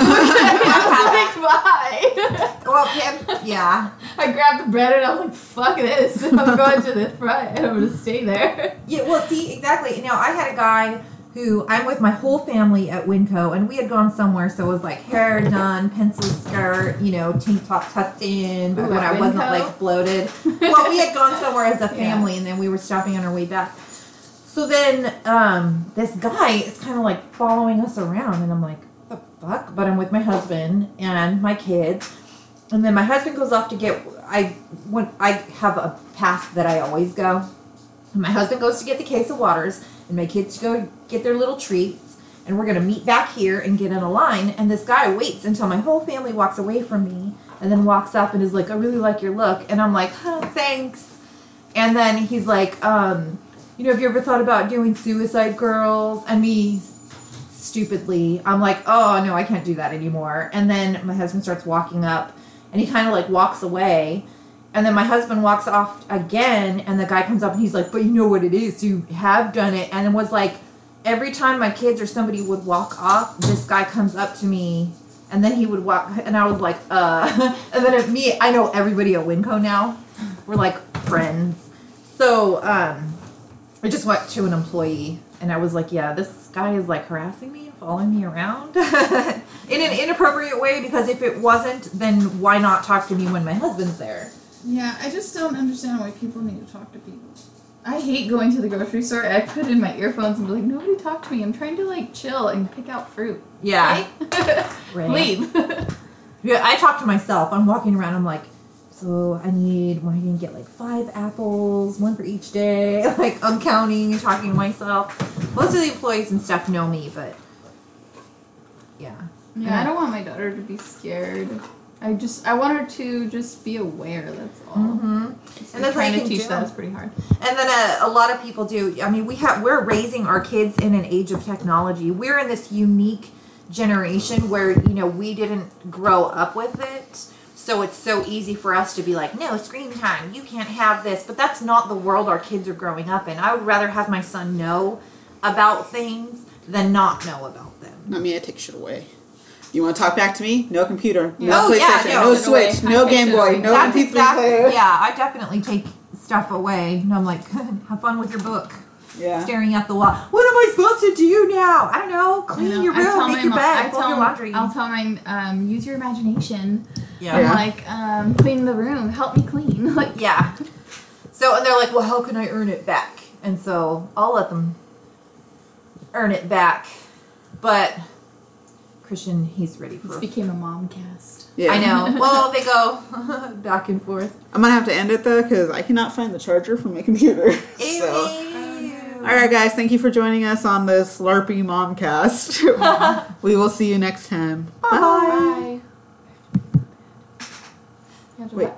I was like, bye. Well, yeah, yeah. I grabbed the bread and I was like, fuck this. I'm going to the front and I'm going to stay there. Yeah, well, see, exactly. Now, I had a guy who I'm with my whole family at Winco, and we had gone somewhere, so it was like hair done, pencil skirt, you know, tank top tucked in, but Ooh, when I wasn't like bloated. well, we had gone somewhere as a Yeah. family, and then we were stopping on our way back. So then, um, this guy is kind of like following us around, and I'm like, fuck? But I'm with my husband and my kids. And then my husband goes off to get I when I have a path that I always go. My husband goes to get the case of waters, and my kids go get their little treats, and we're gonna meet back here and get in a line. And this guy waits until my whole family walks away from me, and then walks up and is like, "I really like your look," and I'm like, "Oh, thanks." And then he's like, um, "You know, have you ever thought about doing Suicide Girls?" And me stupidly. I'm like, oh no, I can't do that anymore. And then my husband starts walking up and he kind of like walks away. And then my husband walks off again and the guy comes up and he's like, but you know what it is, you have done it. And it was like, every time my kids or somebody would walk off, this guy comes up to me and then he would walk and I was like, uh and then me, I know everybody at Winco now. We're like friends. So um I just went to an employee and I was like, yeah, this guy is like harassing me, and following me around in an inappropriate way because if it wasn't, then why not talk to me when my husband's there? Yeah, I just don't understand why people need to talk to people. I hate going to the grocery store. I put in my earphones and be like, nobody talk to me. I'm trying to like chill and pick out fruit. Yeah. Okay? Right. Leave. Yeah, I talk to myself. I'm walking around. I'm like, so I need. Well, I can get like five apples, one for each day. Like I'm counting and talking to myself. Most of the employees and stuff know me, but yeah. yeah, I don't want my daughter to be scared. I just, I want her to just be aware. That's all. Mm-hmm. And that's trying to teach can that do. is pretty hard. And then a, a lot of people do. I mean, we have we're raising our kids in an age of technology. We're in this unique generation where you know we didn't grow up with it, so it's so easy for us to be like, no screen time, you can't have this. But that's not the world our kids are growing up in. I would rather have my son know about things than not know about them. Not me. I take shit away. You want to talk back to me? No computer. No Oh, yeah, PlayStation. no, no in a way, Switch. I No take Game Boy. No That's MP3 exactly- player. Yeah, I definitely take stuff away. And I'm like, have fun with your book. Yeah. Staring at the wall. What am I supposed to do now? I don't know. Clean I know. your room, make your mom- bed, fold your laundry. I'll tell my um, use your imagination. yeah. I'm like, um, clean the room. Help me clean. like, Yeah. So and they're like, well, how can I earn it back? And so I'll let them earn it back. But Christian, he's ready this became a mom cast. Yeah. I know. Well, they go back and forth. I'm gonna have to end it though because I cannot find the charger for my computer. so. Ew. All right, guys. Thank you for joining us on this Slurpy Momcast. we will see you next time. Bye. Bye. You have to Wait.